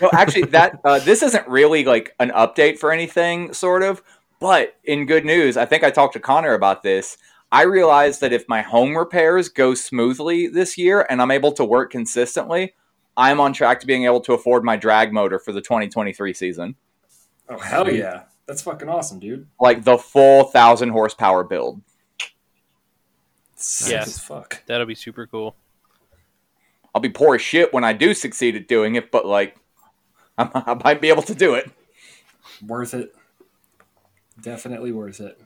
Well, actually, that uh, this isn't really like an update for anything, sort of. But in good news, I think I talked to Connor about this. I realized that if my home repairs go smoothly this year and I'm able to work consistently, I'm on track to being able to afford my drag motor for the 2023 season, Oh hell yeah, that's fucking awesome, dude. like the full thousand horsepower build. Yes. as fuck. That'll be super cool. I'll be poor as shit when I do succeed at doing it, but like, I'm, I might be able to do it. Worth it. Definitely worth it.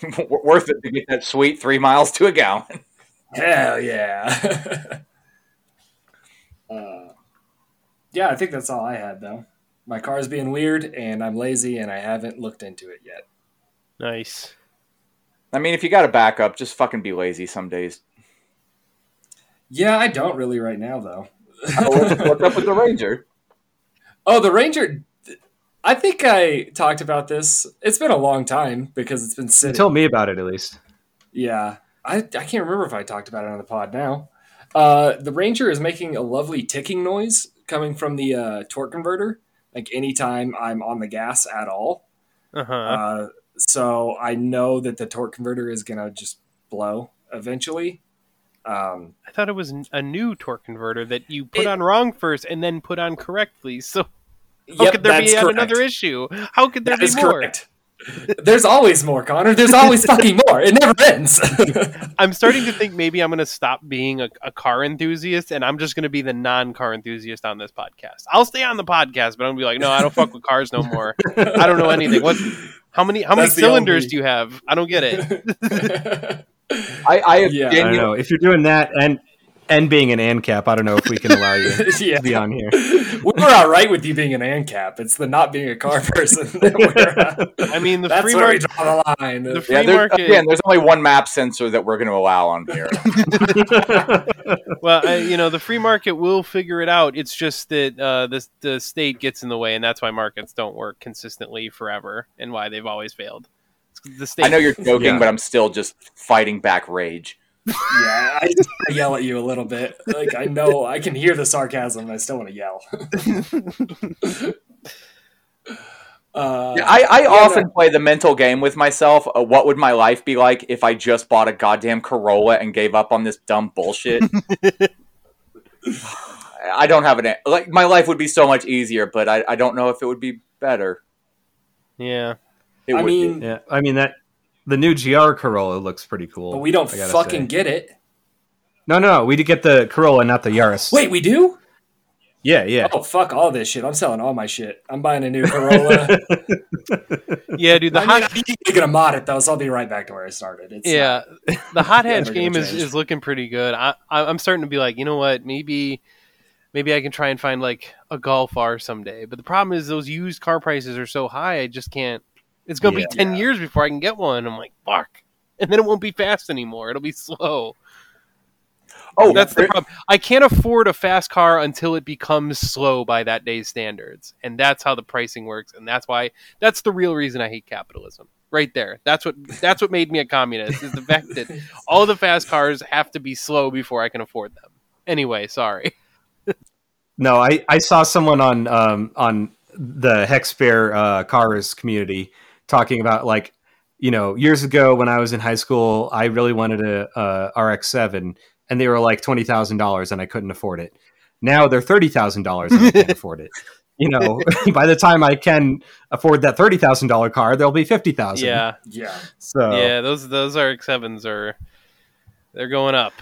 Worth it to get that sweet three miles to a gallon. Hell yeah. uh, yeah, I think that's all I had though. My car's being weird, and I'm lazy, and I haven't looked into it yet. Nice. I mean, if you got a backup, just fucking be lazy some days. Yeah, I don't really right now though. what's, what's up with the Ranger? Oh, the Ranger. I think I talked about this. It's been a long time because it's been sitting. Tell me about it at least. Yeah, I, I can't remember if I talked about it on the pod now. Uh, the Ranger is making a lovely ticking noise coming from the uh, torque converter, like anytime I'm on the gas at all. Uh-huh. Uh, so I know that the torque converter is going to just blow eventually. Um, I thought it was a new torque converter that you put It- on wrong first and then put on correctly. So how yep, could there be correct. another issue? How could there That be more? correct. There's always more, Connor. There's always fucking more. It never ends. I'm starting to think maybe I'm going to stop being a, a car enthusiast and I'm just going to be the non-car enthusiast on this podcast. I'll stay on the podcast, but I'm going to be like, no, I don't fuck with cars no more. I don't know anything. What? How many? How many That's the cylinders only- do you have? I don't get it. I, I have Yeah. I don't know if you're doing that and and being an ANCAP. I don't know if we can allow you yeah. to be on here. We We're all right with you being an ANCAP. It's the not being a car person. that we're, uh, I mean, the that's free where we market. draw the line. The free Yeah, there, market. again, there's only one map sensor that we're going to allow on here. well, I, you know, the free market will figure it out. It's just that uh, the the state gets in the way, and that's why markets don't work consistently forever, and why they've always failed. It's 'cause The state. I know you're joking, Yeah. but I'm still just fighting back rage. yeah, I, I yell at you a little bit. Like I know I can hear the sarcasm. and I still want to yell. uh, Yeah, I, I often no. play the mental game with myself. Uh, what would my life be like if I just bought a goddamn Corolla and gave up on this dumb bullshit? I don't have an like. My life would be so much easier, but I, I don't know if it would be better. yeah. It I would be. mean, Yeah, I mean that the new GR Corolla looks pretty cool. but we don't fucking say. get it. No, no, no. We did get the Corolla, not the Yaris. Wait, we do? Yeah, yeah. Oh fuck all this shit! I'm selling all my shit. I'm buying a new Corolla. Yeah, dude. The I hot. mean, I'm gonna mod it though, so I'll be right back to where I started. It's yeah, the hot hatch game is, is looking pretty good. I, I I'm starting to be like, you know what? Maybe maybe I can try and find like a Golf R someday. But the problem is those used car prices are so high. I just can't. It's gonna Yeah. be ten Yeah. years before I can get one. I'm like, fuck. And then it won't be fast anymore. It'll be slow. Oh, That's the problem. I can't afford a fast car until it becomes slow by that day's standards, and that's how the pricing works. And that's why that's the real reason I hate capitalism. Right there. That's what that's what made me a communist. Is the fact that all the fast cars have to be slow before I can afford them. Anyway, sorry. No, I, I saw someone on um, on the Hexbear uh, cars community talking about like you know years ago when I was in high school, I really wanted a, a RX-7, and they were like twenty thousand dollars, and I couldn't afford it. Now they're thirty thousand dollars and I can't afford it. You know, by the time I can afford that thirty thousand dollar car, there'll be fifty thousand. Yeah, Yeah. So yeah. Those those RX sevens are they're going up.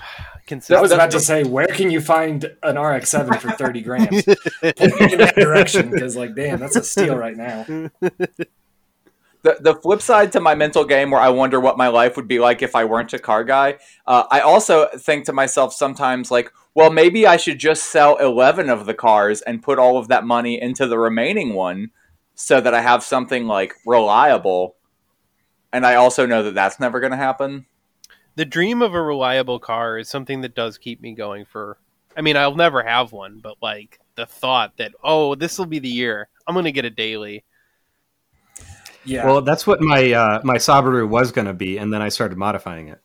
I was about to say, where can you find an RX-7 for thirty grand? Point me in that direction because, like, damn, that's a steal right now. The the flip side to my mental game where I wonder what my life would be like if I weren't a car guy. Uh, I also think to myself sometimes like, well, maybe I should just sell eleven of the cars and put all of that money into the remaining one, so that I have something like reliable. And I also know that that's never going to happen. the dream of a reliable car is something that does keep me going for I mean, I'll never have one, but like the thought that oh, this will be the year. I'm going to get a daily. Yeah. well, that's what my uh, my Subaru was going to be, and then I started modifying it.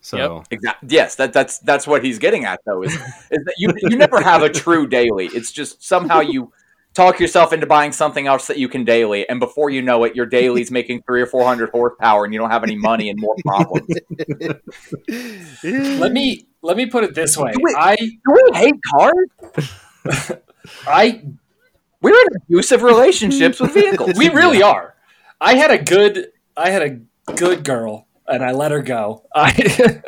So Exactly. Yes, that, that's that's what he's getting at though. Is, is that you you never have a true daily. It's just somehow you talk yourself into buying something else that you can daily, and before you know it, your daily's making three or four hundred horsepower, and you don't have any money and more problems. let me let me put it this way. Wait. I Do we hate cars? I We're in abusive relationships with vehicles. we really are. I had a good I had a good girl and I let her go. I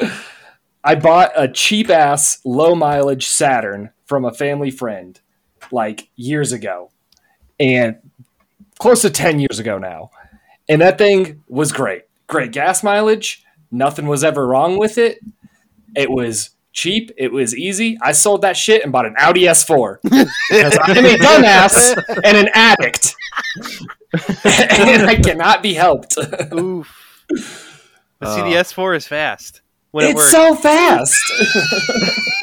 I bought a cheap ass low mileage Saturn from a family friend like years ago. And close to 10 years ago now. And that thing was great. Great gas mileage. Nothing was ever wrong with it. It was cheap. It was easy. I sold that shit and bought an Audi S4 because I'm a dumbass and an addict. And I cannot be helped. Oof. But see, Uh. the S4 is fast when it's works. so fast.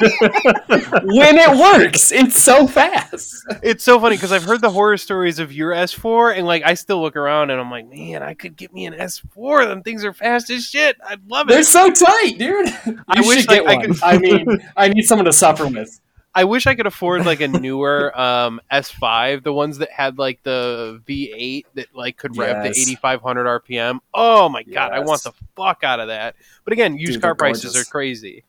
when it works, it's so fast. it's so funny because I've heard the horror stories of your S4, and like I still look around and I'm like, man, I could get me an S4. Them things are fast as shit. I'd love it. They're so tight, dude. You I wish, get like, I one. could- I mean, I need someone to suffer with. I wish I could afford like a newer um, S5, the ones that had like the V8 that like could rev to 8,500 RPM. Oh my god, I want the fuck out of that. But again, used Dude, car prices gorgeous. are crazy.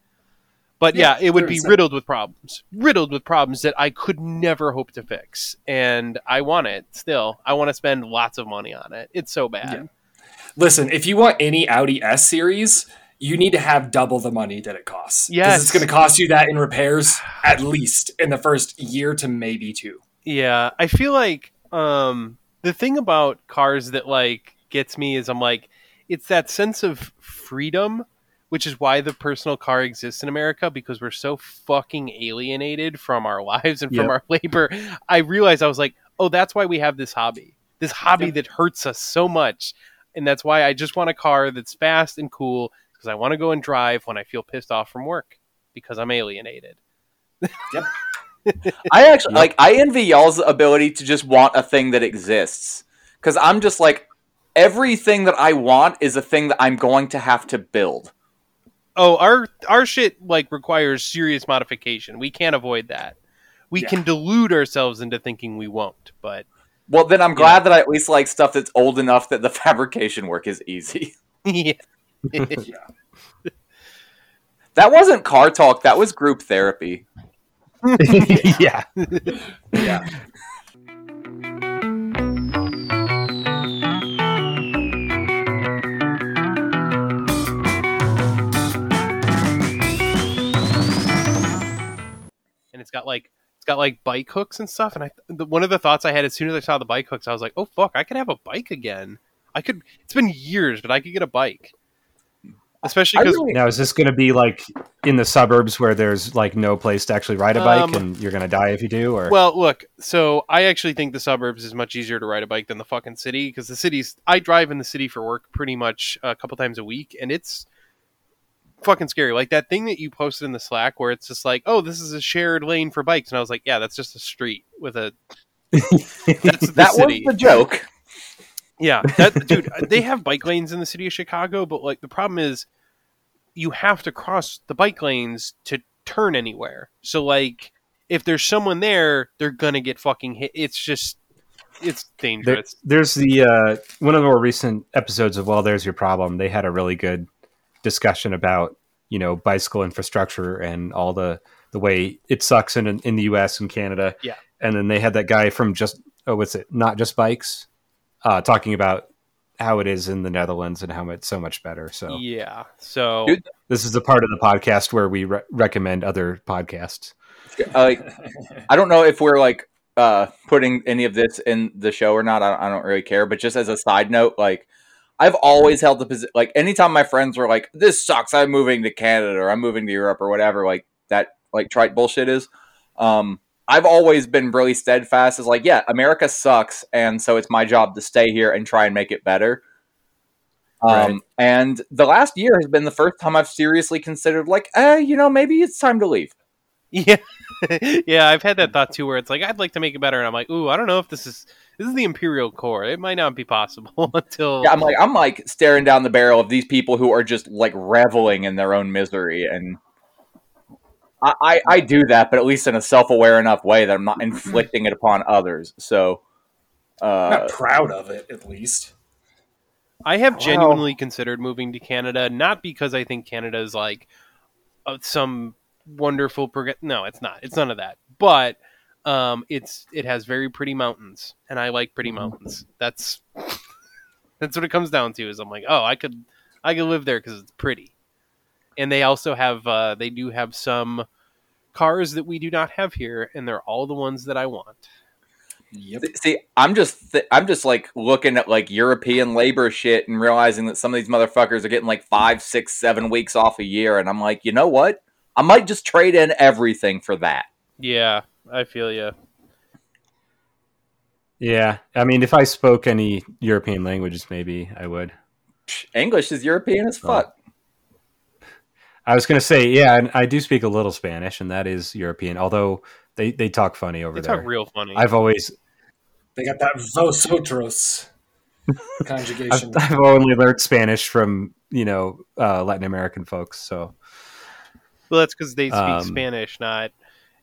But Yeah, yeah, it would be 100%. riddled with problems, riddled with problems that I could never hope to fix, and I want it still. I want to spend lots of money on it. It's so bad. Listen, if you want any Audi S series, you need to have double the money that it costs. Yes. it's going to cost you that in repairs at least in the first year to maybe two. Yeah, I feel like um the thing about cars that like gets me is I'm like it's that sense of freedom, which is why the personal car exists in America because we're so fucking alienated from our lives and from Yep. our labor. I realized I was like, "Oh, that's why we have this hobby. This hobby Yep. that hurts us so much." And that's why I just want a car that's fast and cool because I want to go and drive when I feel pissed off from work because I'm alienated. Yep. I actually like. I envy y'all's ability to just want a thing that exists. Because I'm just like, everything that I want is a thing that I'm going to have to build. Oh, our our shit like requires serious modification. We can't avoid that. We Yeah. can delude ourselves into thinking we won't, but Well, then I'm glad that I at least like stuff that's old enough that the fabrication work is easy. yeah. That wasn't car talk. That was group therapy. yeah. Yeah. and it's got like it's got like bike hooks and stuff. And I the, one of the thoughts I had as soon as I saw the bike hooks, I was like, oh fuck, I could have a bike again. I could. It's been years, but I could get a bike. Especially because really- Now, is this going to be like in the suburbs where there's like no place to actually ride a bike Um, and you're going to die if you do? Or Well, look, so I actually think the suburbs is much easier to ride a bike than the fucking city because the cities I drive in the city for work pretty much a couple times a week, and it's fucking scary. Like that thing that you posted in the Slack where it's just like, oh, this is a shared lane for bikes, and I was like, yeah, that's just a street with a. That's the That was city. the joke. Yeah, that dude, they have bike lanes in the city of Chicago, but like the problem is you have to cross the bike lanes to turn anywhere. So like if there's someone there, they're going to get fucking hit. It's just it's there, dangerous. there's the uh, one of the more recent episodes of Well, There's Your Problem. They had a really good discussion about you know bicycle infrastructure and all the the way it sucks in in the U.S. and Canada. Yeah. and then they had that guy from just oh, what's it? Not just bikes, uh, talking about how it is in the Netherlands and how it's so much better. So Yeah. So this is the part of the podcast where we re- recommend other podcasts. Uh, I don't know if we're like uh putting any of this in the show or not. I, I don't really care. But just as a side note, like I've always held the position. Like anytime my friends were like, "This sucks," I'm moving to Canada or I'm moving to Europe or whatever. Like that, like trite bullshit is. Um, I've always been really steadfast. As like, yeah, America sucks, and so it's my job to stay here and try and make it better. Um, Right. and the last year has been the first time I've seriously considered, like, eh, you know, maybe it's time to leave. Yeah, yeah, I've had that thought too, where it's like I'd like to make it better, and I'm like, ooh, I don't know if this is this is the Imperial Core. It might not be possible until Yeah, I'm like I'm like staring down the barrel of these people who are just like reveling in their own misery, and I I, I do that, but at least in a self aware enough way that I'm not inflicting it upon others. So, I'm uh, not proud of it, at least. I have Wow. genuinely considered moving to Canada, not because I think Canada is like uh, some wonderful prog- No, it's not. It's none of that. But um, it's it has very pretty mountains, and I like pretty mountains. That's that's what it comes down to. Is I'm like, oh, I could I could live there because it's pretty, and they also have uh, they do have some cars that we do not have here, and they're all the ones that I want. Yep. see, I'm just th- I'm just like looking at like European labor shit and realizing that some of these motherfuckers are getting like five, six, seven weeks off a year, and I'm like, you know what? I might just trade in everything for that. Yeah, I feel you. Yeah, I mean, if I spoke any European languages, maybe I would. English is European as fuck. I was going to say, yeah, and I do speak a little Spanish, and that is European. Although they, they talk funny over They there. talk real funny. I've always They got that vosotros I've, conjugation. I've only learned Spanish from you know uh, Latin American folks. So Well, that's because they speak Um, Spanish, not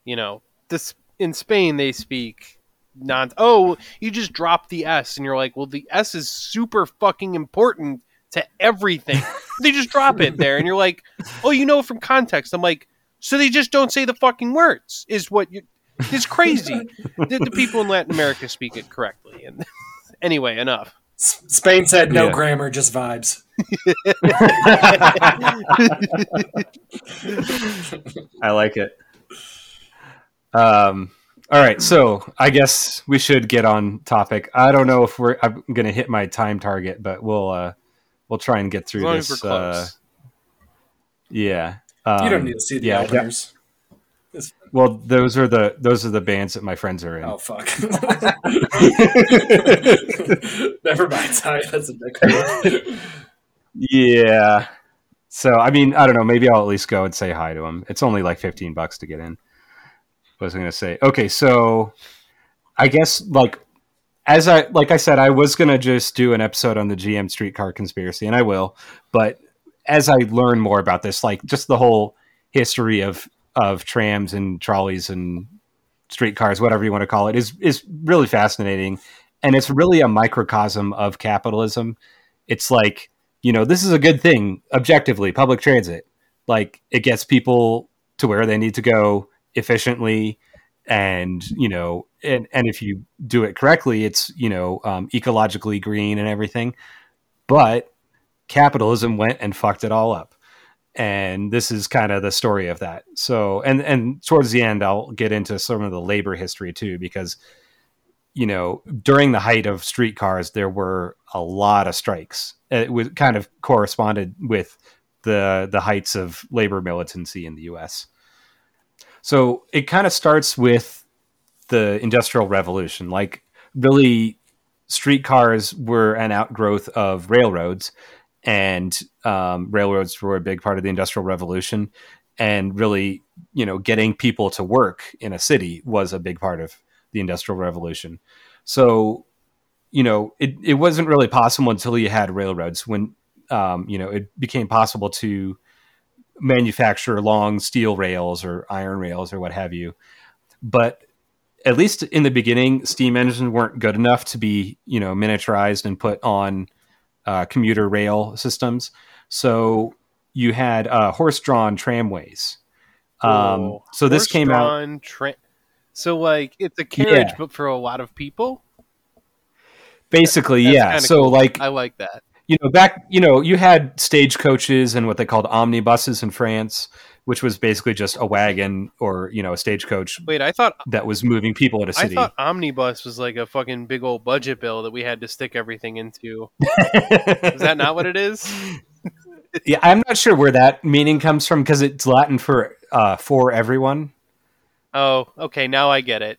you know. This in Spain they speak non. Oh, you just drop the S, and you're like, well, the S is super fucking important to everything. they just drop it there, and you're like, oh, you know from context. I'm like, so they just don't say the fucking words. Is what you? It's crazy. the, the people in Latin America speak it correctly. And anyway, enough. S- Spain said no Yeah. grammar, just vibes. I like it. Um. All right, so I guess we should get on topic. I don't know if we're I'm going to hit my time target, but we'll uh we'll try and get As through long as this. we're Uh, close. yeah. you don't Um, need to see the yeah, openers. Well, those are the those are the bands that my friends are in. Oh fuck! Never mind. Sorry, that's a dick. move. Yeah. So I mean, I don't know. Maybe I'll at least go and say hi to him. It's only like fifteen bucks to get in. What was I going to say? Okay, so I guess like as I like I said, I was to just do an episode on the GM streetcar conspiracy, and I will. But as I learn more about this, like just the whole history of of trams and trolleys and streetcars, whatever you want to call it, is is really fascinating, and it's really a microcosm of capitalism. It's like you know this is a good thing objectively public transit like it gets people to where they need to go efficiently and you know and, and if you do it correctly it's you know um, ecologically green and everything. But capitalism went and fucked it all up. And this is kind of the story of that. So and and towards the end i'll get into some of the labor history too because you know during the height of streetcars there were a lot of strikes. It was kind of corresponded with the the heights of labor militancy in the US so it kind of starts with the industrial revolution. Like really streetcars were an outgrowth of railroads and um, railroads were a big part of the industrial revolution. And really you know getting people to work in a city was a big part of the industrial revolution. So you know it, it wasn't really possible until you had railroads when um, you know it became possible to manufacture long steel rails or iron rails or what have you but at least in the beginning steam engines weren't good enough to be you know miniaturized and put on uh, commuter rail systems so you had uh, horse-drawn tramways Um, so this came out Tra- so like it's a carriage, Yeah. but for a lot of people. basically, That's yeah. So cool. like I like that. You know back you know you had stagecoaches and what they called omnibuses in France, which was basically just a wagon or you know a stagecoach Wait, I thought that was moving people in a city. I thought omnibus was like a fucking big old budget bill that we had to stick everything into. Is that not what it is? yeah, I'm not sure where that meaning comes from because it's Latin for uh, for everyone. Oh, okay. Now I get it.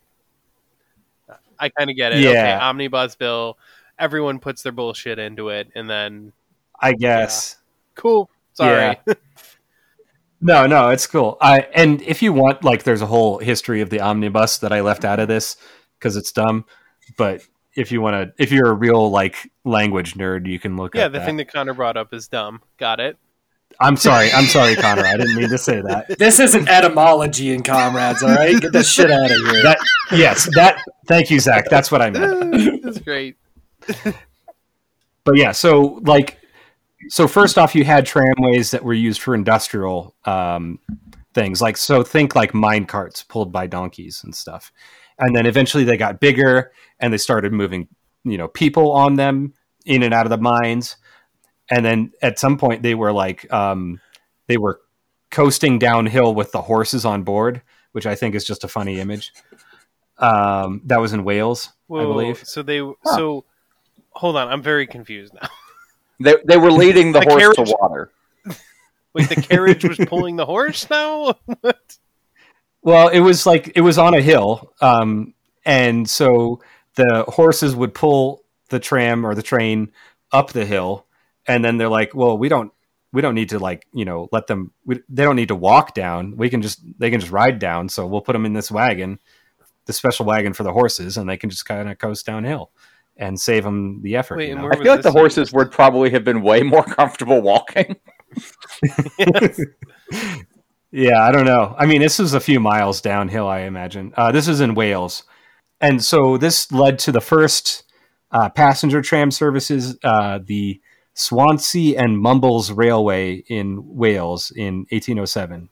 I kind of get it. Yeah. Okay, omnibus bill. Everyone puts their bullshit into it, and then I guess. cool. Sorry. No, no, it's cool. I and if you want, like, there's a whole history of the omnibus that I left out of this because it's dumb. But if you want to, if you're a real like language nerd, you can look. yeah, up the that. thing that Connor brought up is dumb. Got it. I'm sorry. I'm sorry, Connor. I didn't mean to say that. This isn't etymology in comrades, all right? Get that shit out of here. That yes, that. Thank you, Zach. That's what I meant. That's great. But yeah, so like, so first off, you had tramways that were used for industrial um, things, like so think like mine carts pulled by donkeys and stuff, and then eventually they got bigger and they started moving, you know, people on them in and out of the mines, and then at some point they were like, um, they were coasting downhill with the horses on board, which I think is just a funny image. Um, that was in Wales, I believe. So they so hold on, I'm very confused now. They they were leading the, The horse carriage- to water. Wait, the carriage was pulling the horse now? What? Well, it was like it was on a hill, um, and so the horses would pull the tram or the train up the hill, and then they're like, "Well, we don't, we don't need to like, you know, let them. We, they don't need to walk down. We can just, they can just ride down. So we'll put them in this wagon, the special wagon for the horses, and they can just kind of coast downhill and save them the effort." Wait, you know? I feel like the this horses would probably have been way more comfortable walking. Yeah, I don't know. I mean, this is a few miles downhill, I imagine. Uh, this is in Wales. And so this led to the first uh, passenger tram services, uh, the Swansea and Mumbles Railway in Wales in 1807.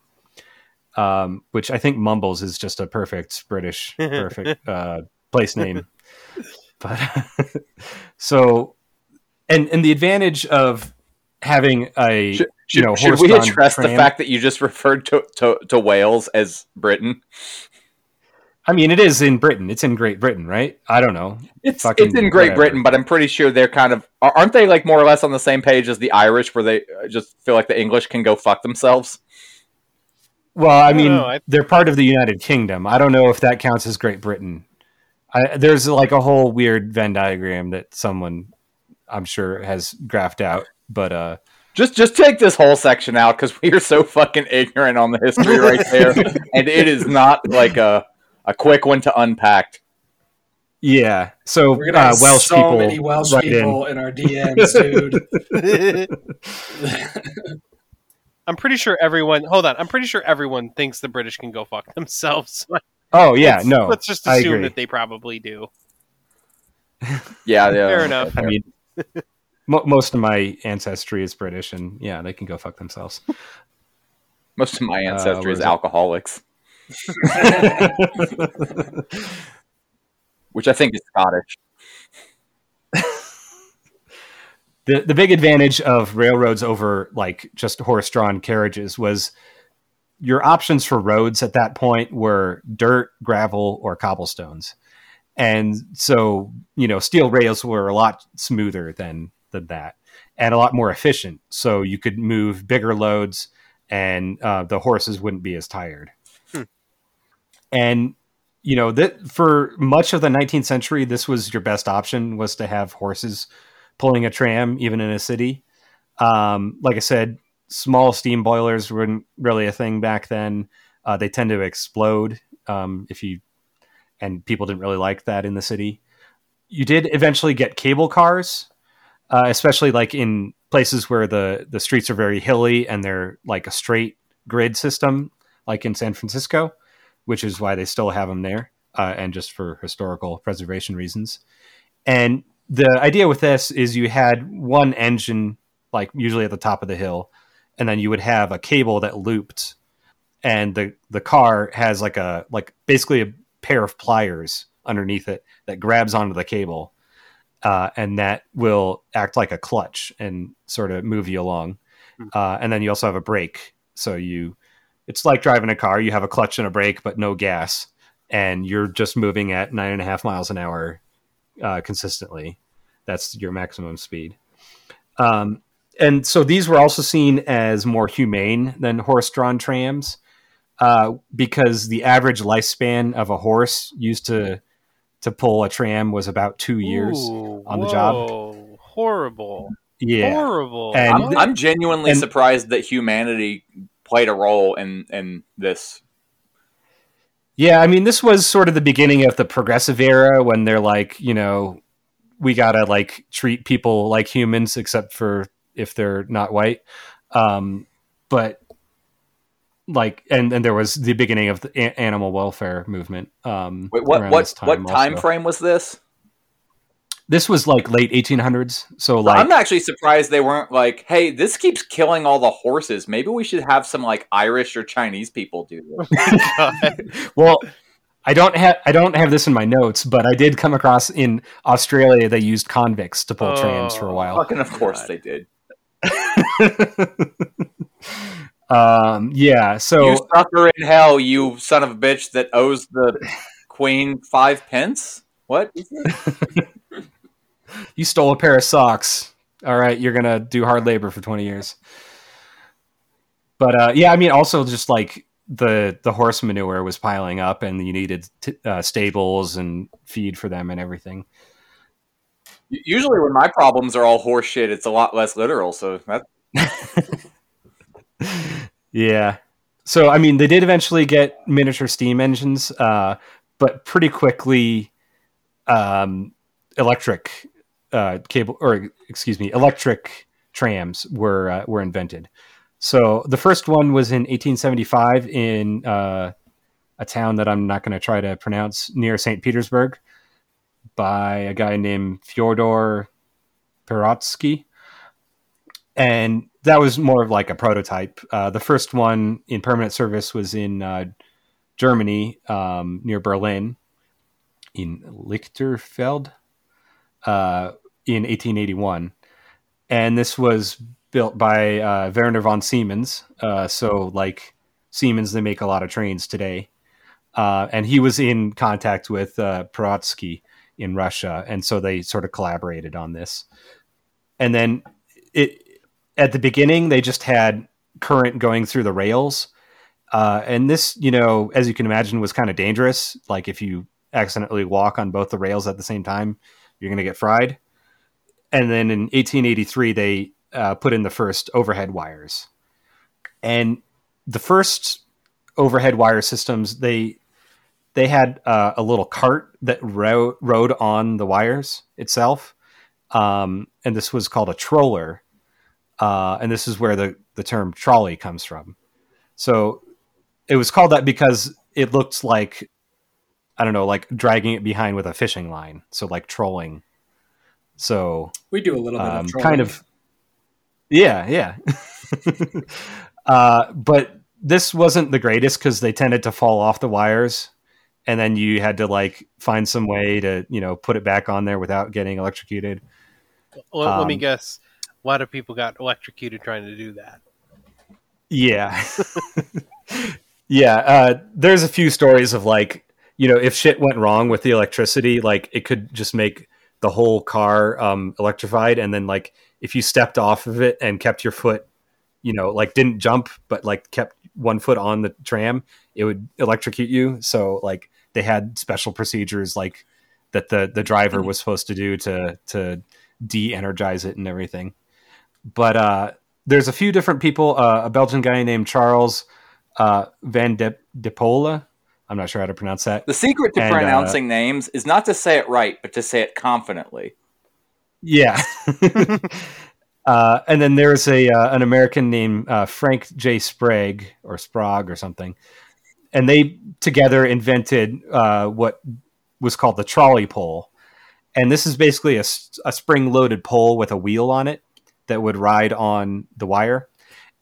Um, which I think Mumbles is just a perfect British, perfect uh, place name. But so, and and the advantage of having a Should, you know should we horse-drawn address the fact that you just referred to, to, to Wales as Britain? I mean, it is in Britain. It's in Great Britain, right? I don't know. It's Fucking it's in Great whatever. Britain, but I'm pretty sure they're kind of aren't they like more or less on the same page as the Irish, where they uh, just feel like the English can go fuck themselves. Well, I mean, know. I- they're part of the United Kingdom. I don't know if that counts as Great Britain. I, there's like a whole weird Venn diagram that someone, I'm sure, has graphed out. But uh, Just just take this whole section out because we are so fucking ignorant on the history right there, and it is not like a a quick one to unpack. yeah, so We're gonna uh, have Welsh so people, many Welsh write in. people in. our DMs, dude. I'm pretty sure everyone. Hold on. I'm pretty sure everyone thinks the British can go fuck themselves. Oh yeah, Let's- no, Let's just I assume agree. that they probably do. Yeah, yeah. Fair enough. I mean, mo- most of my ancestry is British, and yeah, they can go fuck themselves. Most of my Uh, ancestry where is is it? alcoholics, which I think is Scottish. the the big advantage of railroads over like just horse drawn carriages was your options for roads at that point were dirt, gravel, or cobblestones. And so, you know, steel rails were a lot smoother than than that and a lot more efficient. So you could move bigger loads and uh, the horses wouldn't be as tired. And you know that for much of the 19th century, this was your best option was to have horses pulling a tram, even in a city. Um, like I said, small steam boilers weren't really a thing back then. Uh, they tend to explode um, if you, and people didn't really like that in the city. You did eventually get cable cars, uh, especially like in places where the the streets are very hilly and they're like a straight grid system, like in San Francisco, which is why they still have them there, uh, and just for historical preservation reasons. And the idea with this is you had one engine, like usually at the top of the hill, and then you would have a cable that looped and the the car has like a like basically a pair of pliers underneath it that grabs onto the cable, uh, and that will act like a clutch and sort of move you along. Uh, and then you also have a brake, so you it's like driving a car. You have a clutch and a brake, but no gas, and you're just moving at nine and a half miles an hour uh, consistently. That's your maximum speed. Um, and so these were also seen as more humane than horse-drawn trams uh, because the average lifespan of a horse used to to pull a tram was about two years Ooh, on the job. Horrible. Yeah, Horrible. And- I'm, I'm genuinely and- surprised that humanity played a role in in this. Yeah, I mean, this was sort of the beginning of the progressive era when they're like, you know, we gotta like treat people like humans, except for if they're not white. Um, but like, and and there was the beginning of the a- animal welfare movement. Um, Wait, what what this what time also. frame was this? This was like late 1800s. So like, I'm actually surprised they weren't like, "Hey, this keeps killing all the horses. Maybe we should have some like Irish or Chinese people do this." Well, I don't have I don't have this in my notes, but I did come across in Australia they used convicts to pull trams for a Oh, while. Fucking, of course God. they did. um, yeah. So you sucker in hell, you son of a bitch that owes the queen five pence. What? you stole a pair of socks. All right, you're gonna do hard labor for 20 years. But uh, yeah, I mean, also just like the the horse manure was piling up, and you needed t- uh, stables and feed for them and everything. Usually, when my problems are all horseshit, it's a lot less literal. So Yeah. So I mean, they did eventually get miniature steam engines, uh, but pretty quickly, um, electric uh, cable or excuse me, electric trams were uh, were invented. So the first one was in 1875 in uh, a town that I'm not going to try to pronounce near St. Petersburg by a guy named Fyodor Pirotsky. And that was more of like a prototype. Uh, the first one in permanent service was in uh, Germany um, near Berlin in Lichterfeld uh, in 1881. And this was built by uh, Werner von Siemens. Uh, so, like Siemens, they make a lot of trains today. Uh, and he was in contact with Pirotsky in Russia. And so they sort of collaborated on this. And then it, at the beginning, they just had current going through the rails. Uh, and this, you know, as you can imagine, was kind of dangerous. Like if you accidentally walk on both the rails at the same time, you're going to get fried. And then in 1883, they uh, put in the first overhead wires. And the first overhead wire systems, they they had uh, a little cart that ro- rode on the wires itself, um, and this was called a troller. Uh, and this is where the the term trolley comes from. So it was called that because it looked like I don't know, like dragging it behind with a fishing line. So like trolling. So We do a little bit um, of trolling. kind of yeah yeah uh, but this wasn't the greatest because they tended to fall off the wires and then you had to like find some way to you know put it back on there without getting electrocuted Let, let me Um, guess. A lot of people got electrocuted trying to do that. yeah yeah uh, there's a few stories of like you know if shit went wrong with the electricity like it could just make the whole car um, electrified and then like if you stepped off of it and kept your foot you know like didn't jump but like kept one foot on the tram it would electrocute you so like they had special procedures like that the the driver was supposed to do to to de-energize it and everything but uh there's a few different people uh, a belgian guy named charles uh van de, de Pola. i'm not sure how to pronounce that the secret to And, uh, pronouncing names is not to say it right, but to say it confidently. Yeah. uh, and then there's a uh, an American named uh, Frank J. Sprague or Sprague or something, and they together invented uh, what was called the trolley pole. And this is basically a spring loaded pole with a wheel on it that would ride on the wire,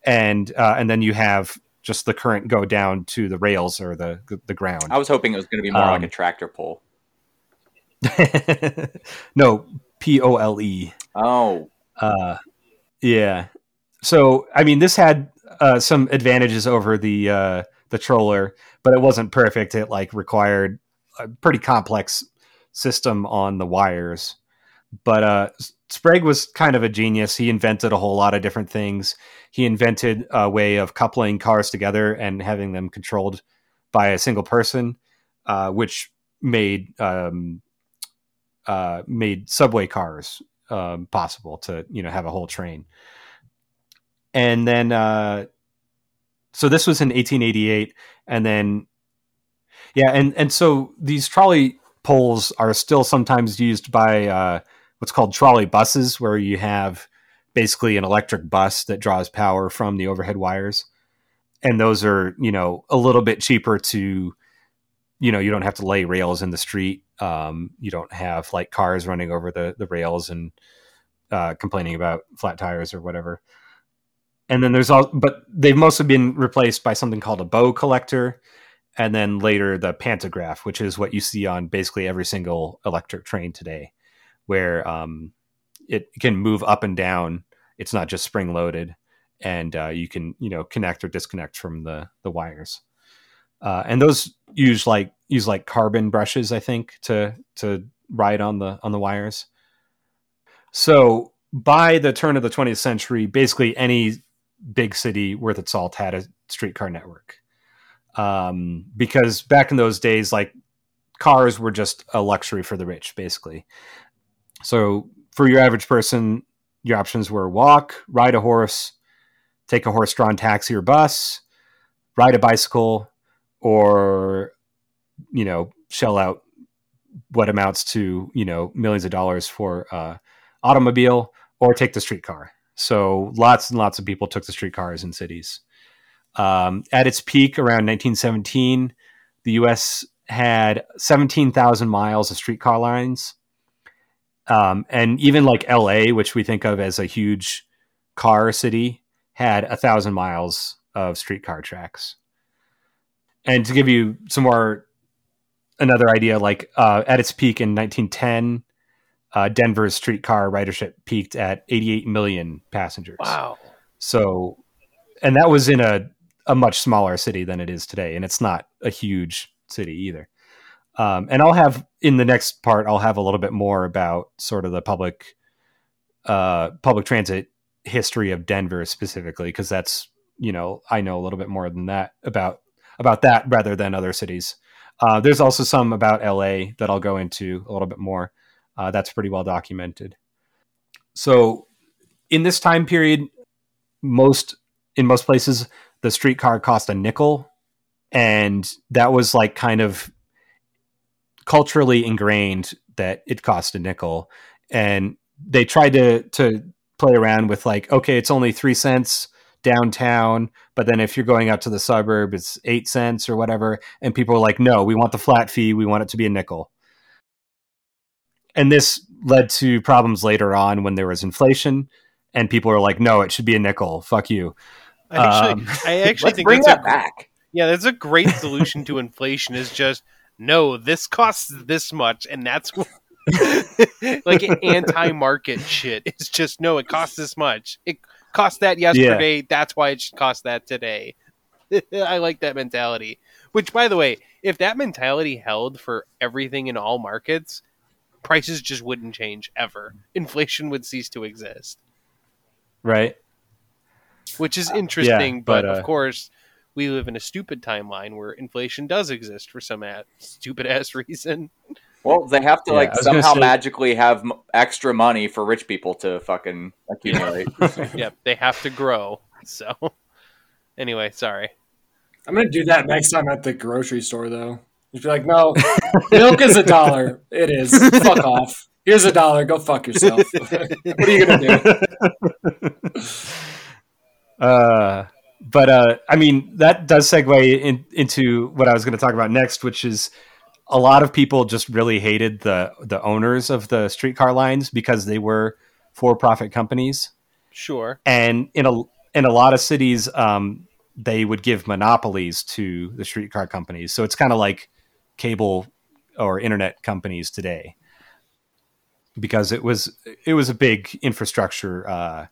and uh, and then you have just the current go down to the rails or the the ground. I was hoping it was going to be more like Um, a tractor pole. no, P O L E. Oh, Uh, yeah. So I mean, this had uh, some advantages over the uh, the troller, but it wasn't perfect. It like required a pretty complex system on the wires. But uh, Sprague was kind of a genius. He invented a whole lot of different things. He invented a way of coupling cars together and having them controlled by a single person, uh, which made um, uh, made subway cars um, possible to you know have a whole train. And then, uh, so this was in 1888, and then, yeah, and and so these trolley poles are still sometimes used by uh, what's called trolley buses, where you have basically an electric bus that draws power from the overhead wires, and those are you know a little bit cheaper to, you know, you don't have to lay rails in the street. Um, you don't have like cars running over the the rails and uh, complaining about flat tires or whatever. And then there's all, but they've mostly been replaced by something called a bow collector, and then later the pantograph, which is what you see on basically every single electric train today, where um, it can move up and down. It's not just spring loaded, and uh, you can you know connect or disconnect from the the wires. Uh, and those use like use like carbon brushes, I think, to to ride on the on the wires. So by the turn of the 20th century, basically any big city worth its salt had a streetcar network. Um, because back in those days, like cars were just a luxury for the rich, basically. So for your average person, your options were walk, ride a horse, take a horse-drawn taxi or bus, ride a bicycle, or you know, shell out what amounts to you know millions of dollars for uh, automobile or take the streetcar. So lots and lots of people took the streetcars in cities. Um, at its peak around 1917, the U.S. had 17,000 miles of streetcar lines, um, and even like L.A., which we think of as a huge car city, had a thousand miles of streetcar tracks. And to give you some more, another idea, like uh, at its peak in 1910, uh, Denver's streetcar ridership peaked at 88 million passengers. Wow. So, and that was in a, a much smaller city than it is today. And it's not a huge city either. Um, and I'll have in the next part, I'll have a little bit more about sort of the public, uh, public transit history of Denver specifically, because that's, you know, I know a little bit more than that about, about that rather than other cities. Uh, there's also some about LA that I'll go into a little bit more. Uh, that's pretty well documented. So, in this time period, most in most places, the streetcar cost a nickel, and that was like kind of culturally ingrained that it cost a nickel. And they tried to to play around with like, okay, it's only three cents downtown, but then if you're going out to the suburb, it's eight cents or whatever. And people were like, no, we want the flat fee, we want it to be a nickel and this led to problems later on when there was inflation and people were like no it should be a nickel fuck you I actually, Um, I actually think bring that's that a, back. yeah, that's a great solution to inflation. Is just no, this costs this much, and that's what, like anti-market shit. It's just no, it costs this much. It cost that yesterday. That's why it should cost that today. I like that mentality. Which, by the way, if that mentality held for everything in all markets, prices just wouldn't change ever. Inflation would cease to exist, right which is interesting. but but, uh, of course, we live in a stupid timeline where inflation does exist for some at stupid ass reason. Well, they have to Yeah, like I was gonna somehow say- magically have m- extra money for rich people to fucking accumulate. yep, they have to grow. So, anyway, sorry. I'm gonna do that next time at the grocery store, though. Just be like, no, milk is a dollar. It is. Fuck off. Here's a dollar. Go fuck yourself. what are you gonna do? uh but uh i mean that does segue in, into what i was going to talk about next which is a lot of people just really hated the the owners of the streetcar lines because they were for profit companies Sure. and in a in a lot of cities um they would give monopolies to the streetcar companies. So it's kind of like cable or internet companies today because it was it was a big infrastructure uh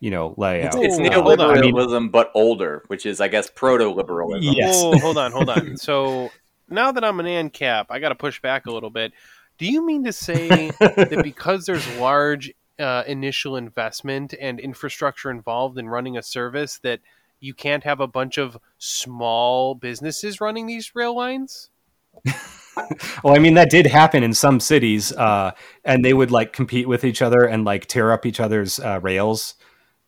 you know layout. It's, it's Oh, hold on. neoliberalism, but older, which is, I guess, proto-liberalism. Yes. Whoa, hold on, hold on. So now that I'm an ANCAP, I got to push back a little bit. Do you mean to say that because there's large uh, initial investment and infrastructure involved in running a service, that you can't have a bunch of small businesses running these rail lines? Well, I mean that did happen in some cities, uh, and they would like compete with each other and like tear up each other's uh, rails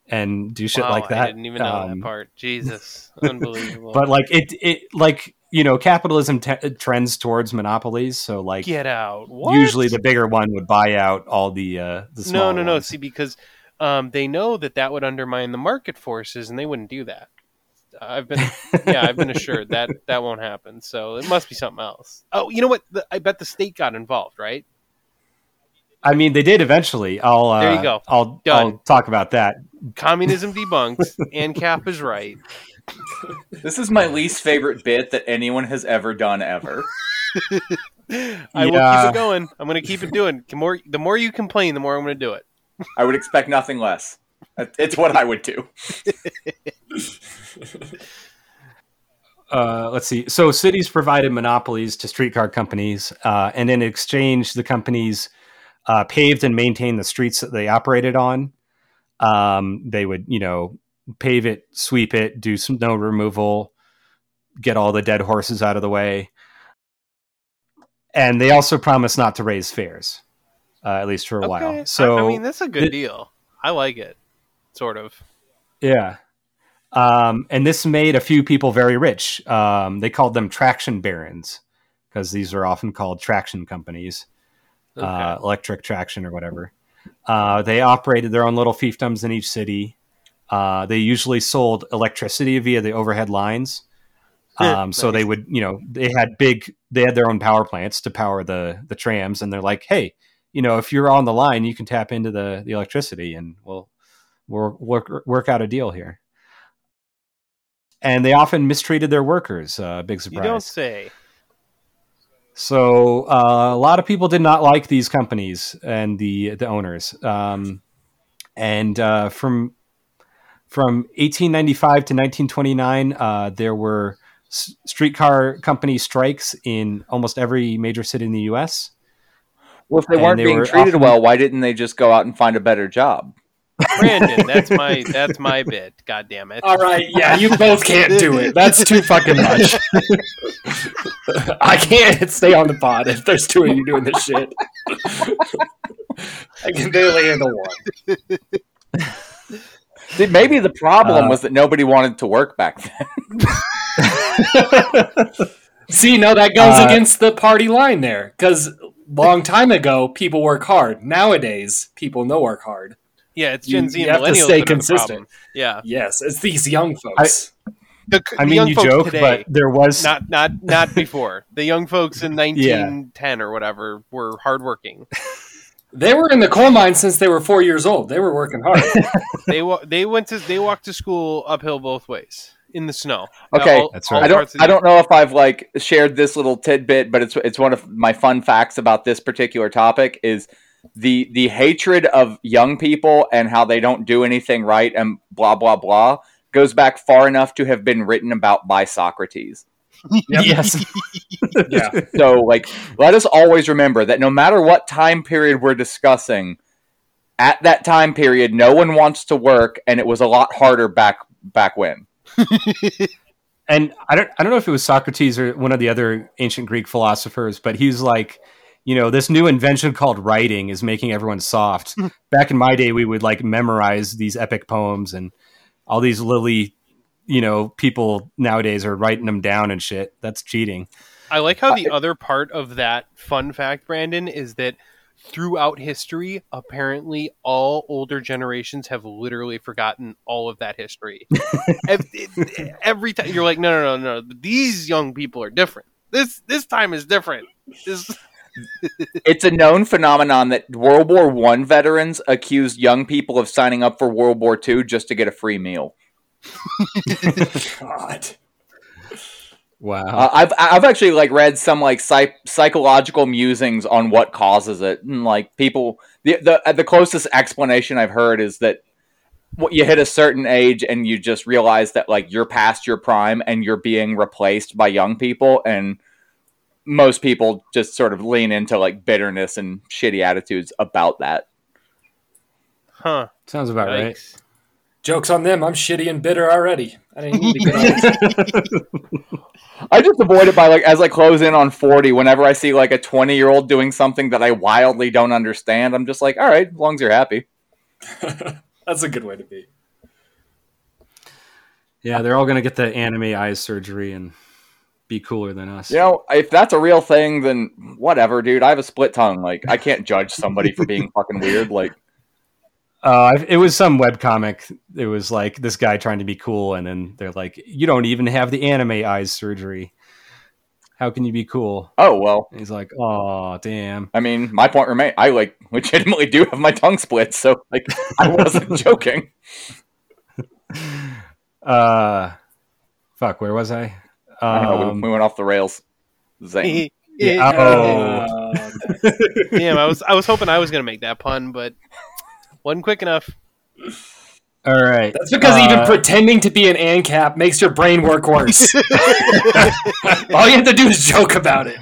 and do shit Wow, like that. I didn't even know Um, that part. Jesus, unbelievable. But like it, it like you know, capitalism te- trends towards monopolies. So like get out. What? usually the bigger one would buy out all the uh, the no, no, no. ones. See, because um, they know that that would undermine the market forces, and they wouldn't do that. I've been, yeah, I've been assured that that won't happen. So it must be something else. Oh, you know what? The, I bet the state got involved, right? I mean, they did eventually. I'll uh, There you go. I'll I'll talk about that. Communism debunked, and Cap is right. This is my least favorite bit that anyone has ever done ever. I will keep it going. I'm going to keep it doing. The more, the more you complain, the more I'm going to do it. I would expect nothing less. It's what I would do. Uh, let's see. So cities provided monopolies to streetcar companies, uh, and in exchange, the companies uh, paved and maintained the streets that they operated on. Um, they would, you know, pave it, sweep it, do snow removal, get all the dead horses out of the way, and they also promised not to raise fares, uh, at least for a while. So I, mean, that's a good it- deal. I like it, sort of. Yeah. Um, and this made a few people very rich. Um, they called them traction barons because these are often called traction companies, uh, electric traction or whatever. Uh, they operated their own little fiefdoms in each city. Uh, they usually sold electricity via the overhead lines. Um, so they would, you know, they had big, they had their own power plants to power the the trams, and they're like, hey, you know, if you're on the line, you can tap into the the electricity, and we'll we'll work work out a deal here. And they often mistreated their workers. Uh, big you surprise. don't say. So uh, a lot of people did not like these companies and the the owners. Um, and uh, from from 1895 to 1929, uh, there were s- streetcar company strikes in almost every major city in the U.S. Well, if they And weren't they being were treated often- well, why didn't they just go out and find a better job? Brandon, that's my that's my bit. God damn it! All right, yeah, you both can't do it. That's too fucking much. I can't stay on the pod if there's two of you doing this shit. I can barely handle one. See, maybe the problem Uh, was that nobody wanted to work back then. See, no, that goes Uh, against the party line there. Because long time ago, people work hard. Nowadays, people no work hard. Yeah, it's You- Gen Z you and have to millennials stay are the consistent. problem. Yeah, Yes, it's these young folks. the, I the mean, young you folks joke, today, but there was not not not before. The young folks in 1910 or whatever were hardworking. they were in the coal mine since they were four years old. They were working hard. They wa- they went to they walked to school uphill both ways in the snow. Okay, All- That's right. I don't. I don't know if I've like shared this little tidbit, but it's it's one of my fun facts about this particular topic is the the hatred of young people and how they don't do anything right and blah blah blah goes back far enough to have been written about by Socrates. yes. yeah. So like, let us always remember that no matter what time period we're discussing, at that time period, no one wants to work, and it was a lot harder back back when. and I don't I don't know if it was Socrates or one of the other ancient Greek philosophers, but he was like, you know, this new invention called writing is making everyone soft. Hmm. Back in my day, we would like memorize these epic poems, and all these lily, you know, people nowadays are writing them down and shit. That's cheating. I like how the other part of that fun fact, Brandon, is that throughout history, apparently all older generations have literally forgotten all of that history. Ev- it- Every time you're like, no, no, no, no, these young people are different. This this time is different. This, It's a known phenomenon that World War One veterans accused young people of signing up for World War Two just to get a free meal. God. Wow. Uh, I've I've actually like read some like psych- psychological musings on what causes it, and like people the the uh, the closest explanation I've heard is that what you hit a certain age and you just realize that like you're past your prime and you're being replaced by young people, and most people just sort of lean into like bitterness and shitty attitudes about that. Huh. Sounds about right. Jokes on them. I'm shitty and bitter already. I didn't need to get on. I just avoid it by like as I close in on forty. Whenever I see like a twenty year old doing something that I wildly don't understand, I'm just like, all right, as long as you're happy. That's a good way to be. Yeah, they're all gonna get the anime eyes surgery and be cooler than us. You know, if that's a real thing, then whatever, dude. I have a split tongue. Like, I can't judge somebody for being fucking weird. Like, Uh, it was some web comic. It was like this guy trying to be cool, and then they're like, "You don't even have the anime eyes surgery. How can you be cool?" oh well. And he's like, "Oh, damn." I mean, my point remains. I like legitimately do have my tongue split, so like, I wasn't joking. Uh, fuck. Where was I? I know, we- Um, we, went off the rails. Zane. yeah, oh, Uh, Damn, I was I was hoping I was gonna make that pun, but wasn't quick enough. all right. that's because Uh, even pretending to be an ANCAP makes your brain work worse. All you have to do is joke about it.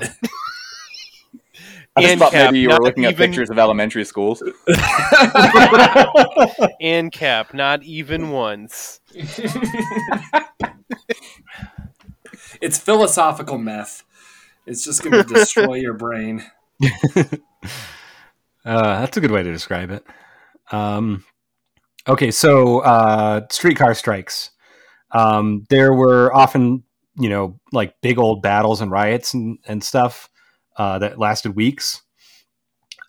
I just thought maybe you were not looking at pictures of elementary schools. And cap, not even once. It's philosophical meth. It's just going to destroy your brain. Uh, that's a good way to describe it. Um, okay, so uh, streetcar strikes. Um, there were often, you know, like big old battles and riots and, and stuff uh, that lasted weeks.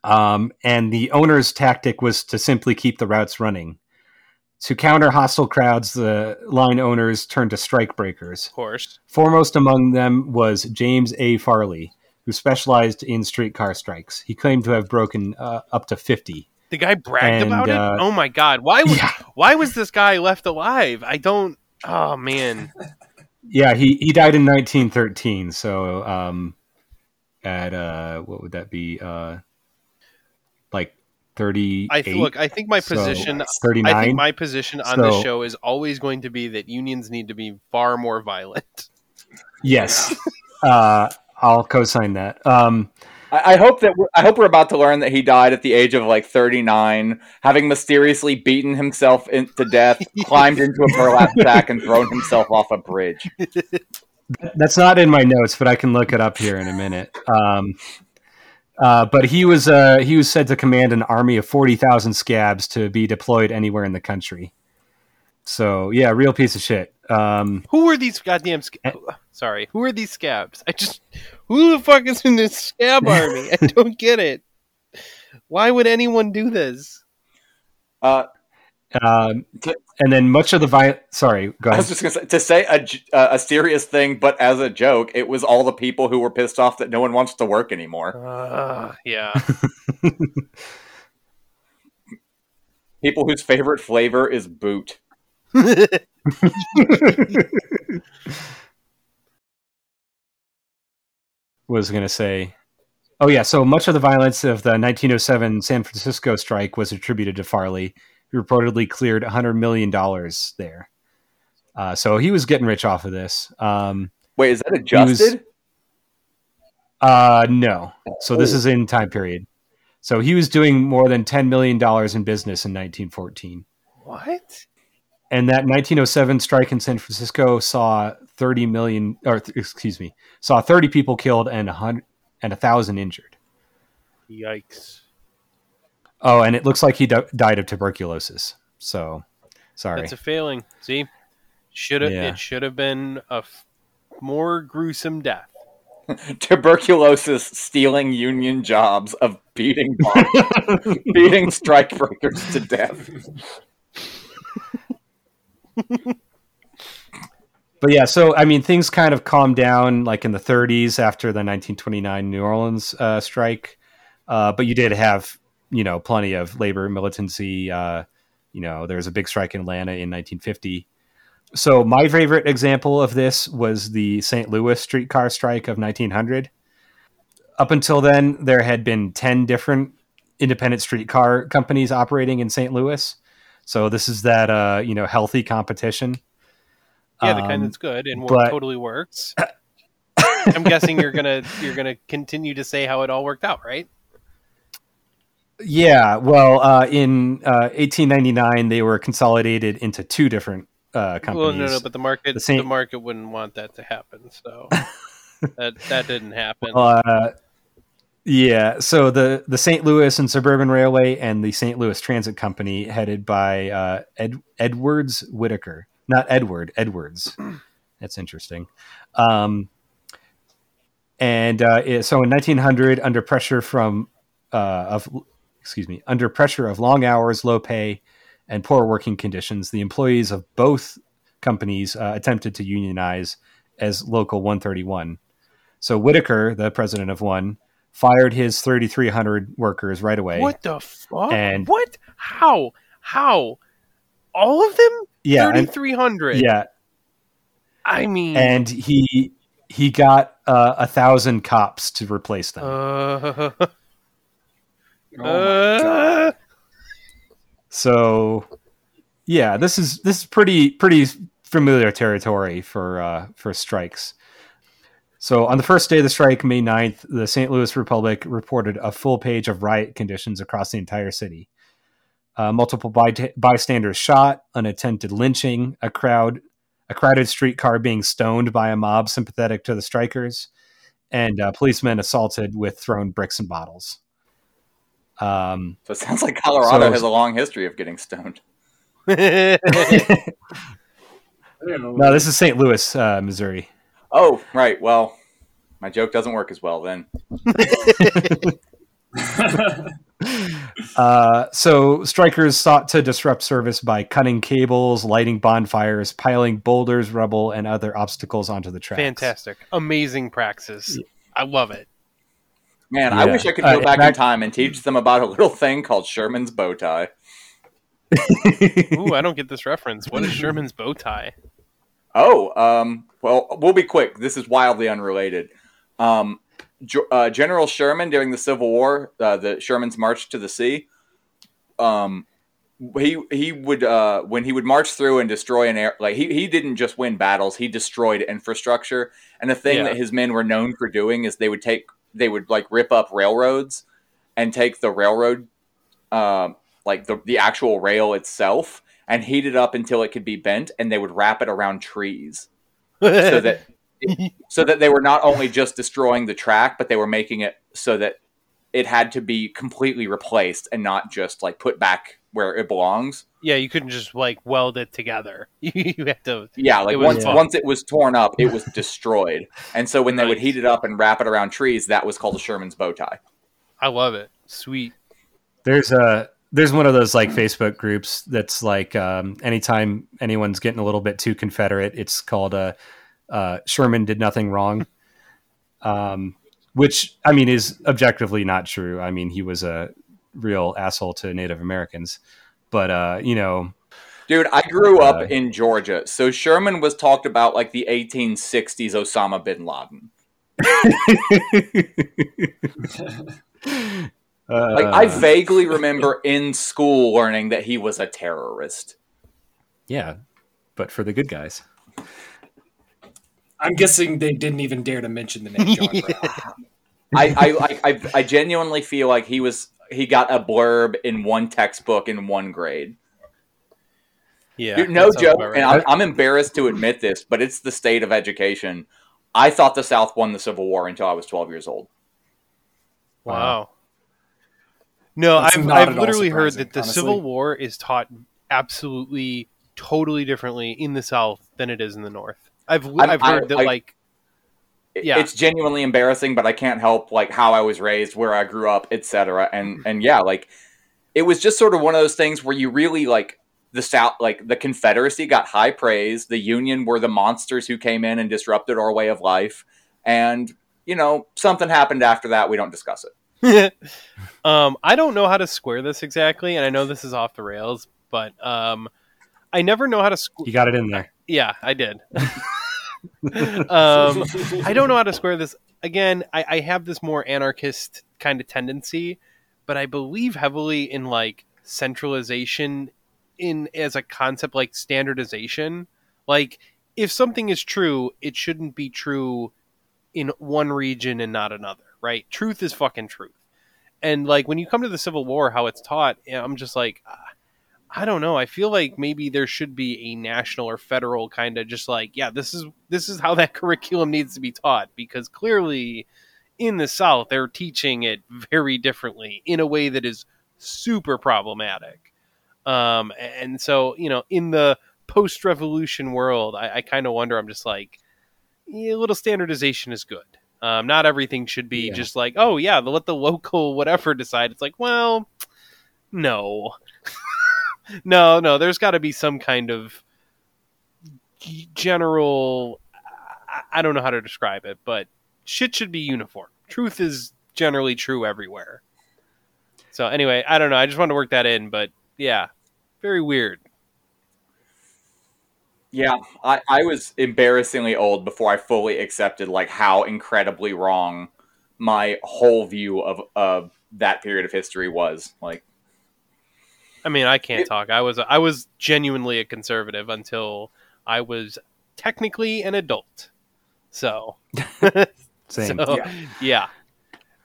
Um, and the owner's tactic was to simply keep the routes running. To counter hostile crowds, the line owners turned to strike breakers. Of course. Foremost among them was James A. Farley, who specialized in streetcar strikes. He claimed to have broken uh, up to 50. The guy bragged And, about uh, it. Oh my god! Why was Yeah. why was this guy left alive? I don't. Oh man. Yeah, he, he died in 1913. So, um, at, uh, what would that be? Uh, like 38? I th- look. I think my So, position. 39? I think my position on this So- show is always going to be that unions need to be far more violent. yes. uh, I'll co-sign that. Um, I, I hope that we're, I hope we're about to learn that he died at the age of like 39, having mysteriously beaten himself in, to death, climbed into a burlap sack, and thrown himself off a bridge. That's not in my notes, but I can look it up here in a minute. Um, uh, but he was uh, he was said to command an army of forty thousand scabs to be deployed anywhere in the country. So yeah, real piece of shit. Um, Who are these goddamn? Sc- Eh. Sorry, who are these scabs? I just who the fuck is in this scab army? I don't get it. Why would anyone do this? Uh, um, T- and then much of the violence. Sorry, go I was just gonna say to say a, j- uh, a serious thing, but as a joke, it was all the people who were pissed off that no one wants to work anymore. Uh, yeah, People whose favorite flavor is boot. was going to say. Oh yeah, so much of the violence of the 1907 San Francisco strike was attributed to Farley, who reportedly cleared 100 million dollars there. Uh, so he was getting rich off of this. Um, Wait, is that was- adjusted? uh, no, so this Oh. is in time period. So he was doing more than 10 million dollars in business in 1914, what? and that 1907 strike in San Francisco saw 30 million, or th- excuse me, saw 30 people killed and a hundred and a thousand injured. Yikes! Oh, and it looks like he di- died of tuberculosis. So, sorry. That's a failing. See, should have Yeah. it should have been a f- more gruesome death. Tuberculosis stealing union jobs of beating beating strike breakers to death. but yeah, so I mean, things kind of calmed down like in the 30s after the 1929 New Orleans uh, strike. Uh, but you did have, you know, plenty of labor militancy. Uh, you know, there was a big strike in Atlanta in 1950. so my favorite example of this was the St. Louis streetcar strike of 1900. Up until then, there had been 10 different independent streetcar companies operating in St. Louis. So this is that uh, you know healthy competition. Yeah, the kind Um, that's good and but- totally works. I'm guessing you're gonna you're gonna continue to say how it all worked out, right? Yeah, well, uh, in uh, 1899, they were consolidated into two different uh, companies. Well, no, no, but the market The the, market wouldn't want that to happen, so that that didn't happen. Uh, yeah, so the the St. Louis and Suburban Railway and the St. Louis Transit Company, headed by uh, Ed, Edwards Whitaker, not Edward Edwards. That's interesting. Um, and uh, so in 1900, under pressure from uh, of excuse me, under pressure of long hours, low pay, and poor working conditions, the employees of both companies uh, attempted to unionize as Local 131. So Whitaker, the president of one, fired his 3,300 workers right away. what the fuck? And- what? How? How? All of them? Yeah, thirty and, three hundred. yeah, I mean, and he he got uh, a thousand cops to replace them. uh, Oh uh, So, yeah, this is this is pretty pretty familiar territory for uh, for strikes. So, on the first day of the strike, May 9th, the St. Louis Republic reported a full page of riot conditions across the entire city. Uh, multiple by- bystanders shot, unattended lynching, a crowd, a crowded streetcar being stoned by a mob sympathetic to the strikers, and uh, policemen assaulted with thrown bricks and bottles. Um, So it sounds like Colorado So- has a long history of getting stoned. no, this is St. Louis, uh, Missouri. Oh, right. Well, my joke doesn't work as well then. Uh, so strikers sought to disrupt service by cutting cables, lighting bonfires, piling boulders, rubble, and other obstacles onto the tracks. Fantastic, amazing praxis. I love it. Man, I wish I could Uh, go back in time and teach them about a little thing called Sherman's bow tie. Ooh, I don't get this reference. What is Sherman's bow tie? Oh, um, well, we'll be quick. This is wildly unrelated. Um, Jo- uh, General Sherman during the Civil War, uh, the Sherman's March to the Sea. Um, he he would uh, when he would march through and destroy an air like he he didn't just win battles, he destroyed infrastructure. And the thing Yeah. that his men were known for doing is they would take they would like rip up railroads and take the railroad, um, like the the actual rail itself, and heat it up until it could be bent, and they would wrap it around trees. So that so that they were not only just destroying the track, but they were making it so that it had to be completely replaced and not just like put back where it belongs. yeah, you couldn't just like weld it together. you had to. Yeah, like It once fun. once it was torn up, it was destroyed. And so when they would heat it up and wrap it around trees, that was called a Sherman's bow tie. I love it. Sweet. There's a there's one of those like Facebook groups that's like um, anytime anyone's getting a little bit too Confederate, it's called uh, uh, Sherman did nothing wrong, um, which I mean is objectively not true. I mean he was a real asshole to Native Americans, but uh, you know Dude, I grew up Uh, in Georgia, so Sherman was talked about like the 1860s Osama bin Laden. Like I uh, vaguely remember in school learning that he was a terrorist. yeah, but for the good guys. I'm guessing they didn't even dare to mention the name John Brown. I, I, I, I, I genuinely feel like he was he got a blurb in one textbook in one grade. Yeah. Dude, no joke, right. and I'm, I'm embarrassed to admit this, but it's the state of education. I thought the South won the Civil War until I was 12 years old. Wow. No, That's I've, I've literally heard that the honestly. Civil War is taught absolutely, totally differently in the South than it is in the North. I've I'm- I've heard I- that I- like It- Yeah. It's genuinely embarrassing, but I can't help like how I was raised, where I grew up, etc. And and yeah, like it was just sort of one of those things where you really like the South, like the Confederacy got high praise. The Union were the monsters who came in and disrupted our way of life, and you know something happened after that. We don't discuss it. um, I don't know how to square this exactly, and I know this is off the rails, but um, I never know how to. Squ- You got it in there. Yeah, I did. um, I don't know how to square this. Again, I, I have this more anarchist kind of tendency, but I believe heavily in like centralization in as a concept like standardization. Like if something is true, it shouldn't be true in one region and not another, right? Truth is fucking truth. And like when you come to the Civil War, how it's taught, I'm just like, ah, I don't know. I feel like maybe there should be a national or federal kind of just like, yeah, this is this is how that curriculum needs to be taught because clearly in the South they're teaching it very differently in a way that is super problematic. Um, and so you know, in the post-revolution world, I, I kind of wonder. I'm just like, yeah, a little standardization is good. Um, not everything should be Yeah. just like, oh yeah, let the local whatever decide. It's like, well, no, no, no. There's got to be some kind of general. I- don't know how to describe it, but shit should be uniform. Truth is generally true everywhere. So anyway, I don't know. I just wanted to work that in, but yeah, very weird. Yeah, I, I was embarrassingly old before I fully accepted like how incredibly wrong my whole view of of that period of history was. Like, I mean, I can't talk. I was I was genuinely a conservative until I was technically an adult. So, Same. so Yeah. yeah.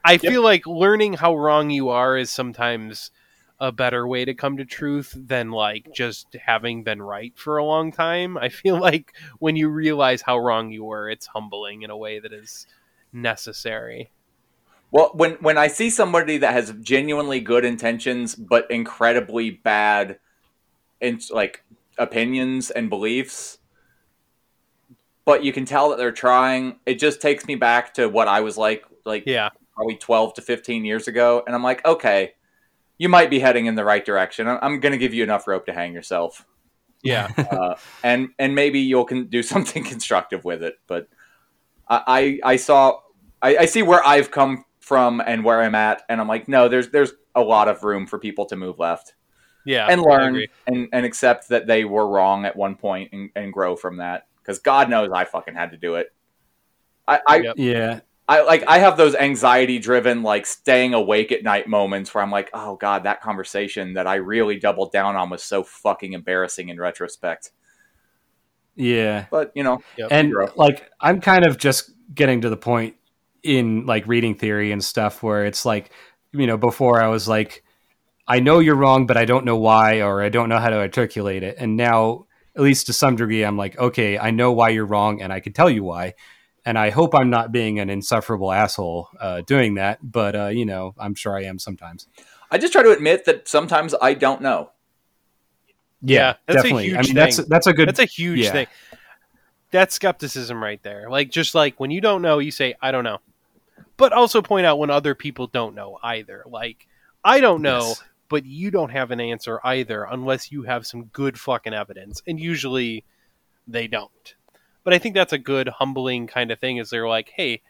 I feel like learning how wrong you are is sometimes a better way to come to truth than like just having been right for a long time. I feel like when you realize how wrong you were, it's humbling in a way that is necessary. Well, when when I see somebody that has genuinely good intentions but incredibly bad, in like opinions and beliefs, but you can tell that they're trying. It just takes me back to what I was like, like Yeah. probably 12 to 15 years ago and i'm like okay you might be heading in the right direction i'm, I'm going to give you enough rope to hang yourself Yeah. uh, and and maybe you'll can do something constructive with it but i i, I saw I, I see where i've come from and where i'm at and i'm like no there's there's a lot of room for people to move left Yeah. and learn and, and accept that they were wrong at one point and, and grow from that because god knows i fucking had to do it I, I, Yep. yeah. I like I have those anxiety driven like staying awake at night moments where I'm like, oh god, that conversation that I really doubled down on was so fucking embarrassing in retrospect. Yeah. But you know, and like i'm kind of just getting to the point in like reading theory and stuff where it's like you know before i was like i know you're wrong but i don't know why or i don't know how to articulate it and now at least to some degree i'm like okay i know why you're wrong and i can tell you why and i hope i'm not being an insufferable asshole uh, doing that but uh, you know i'm sure i am sometimes I just try to admit that sometimes I don't know. Yeah, that's a definitely huge i mean that's that's a good That's a huge yeah. thing. That's skepticism right there. Like just like when you don't know, you say I don't know. But also point out when other people don't know either. Like I don't know, Yes. but you don't have an answer either unless you have some good fucking evidence. And usually they don't. But I think that's a good humbling kind of thing is they're like, "Hey,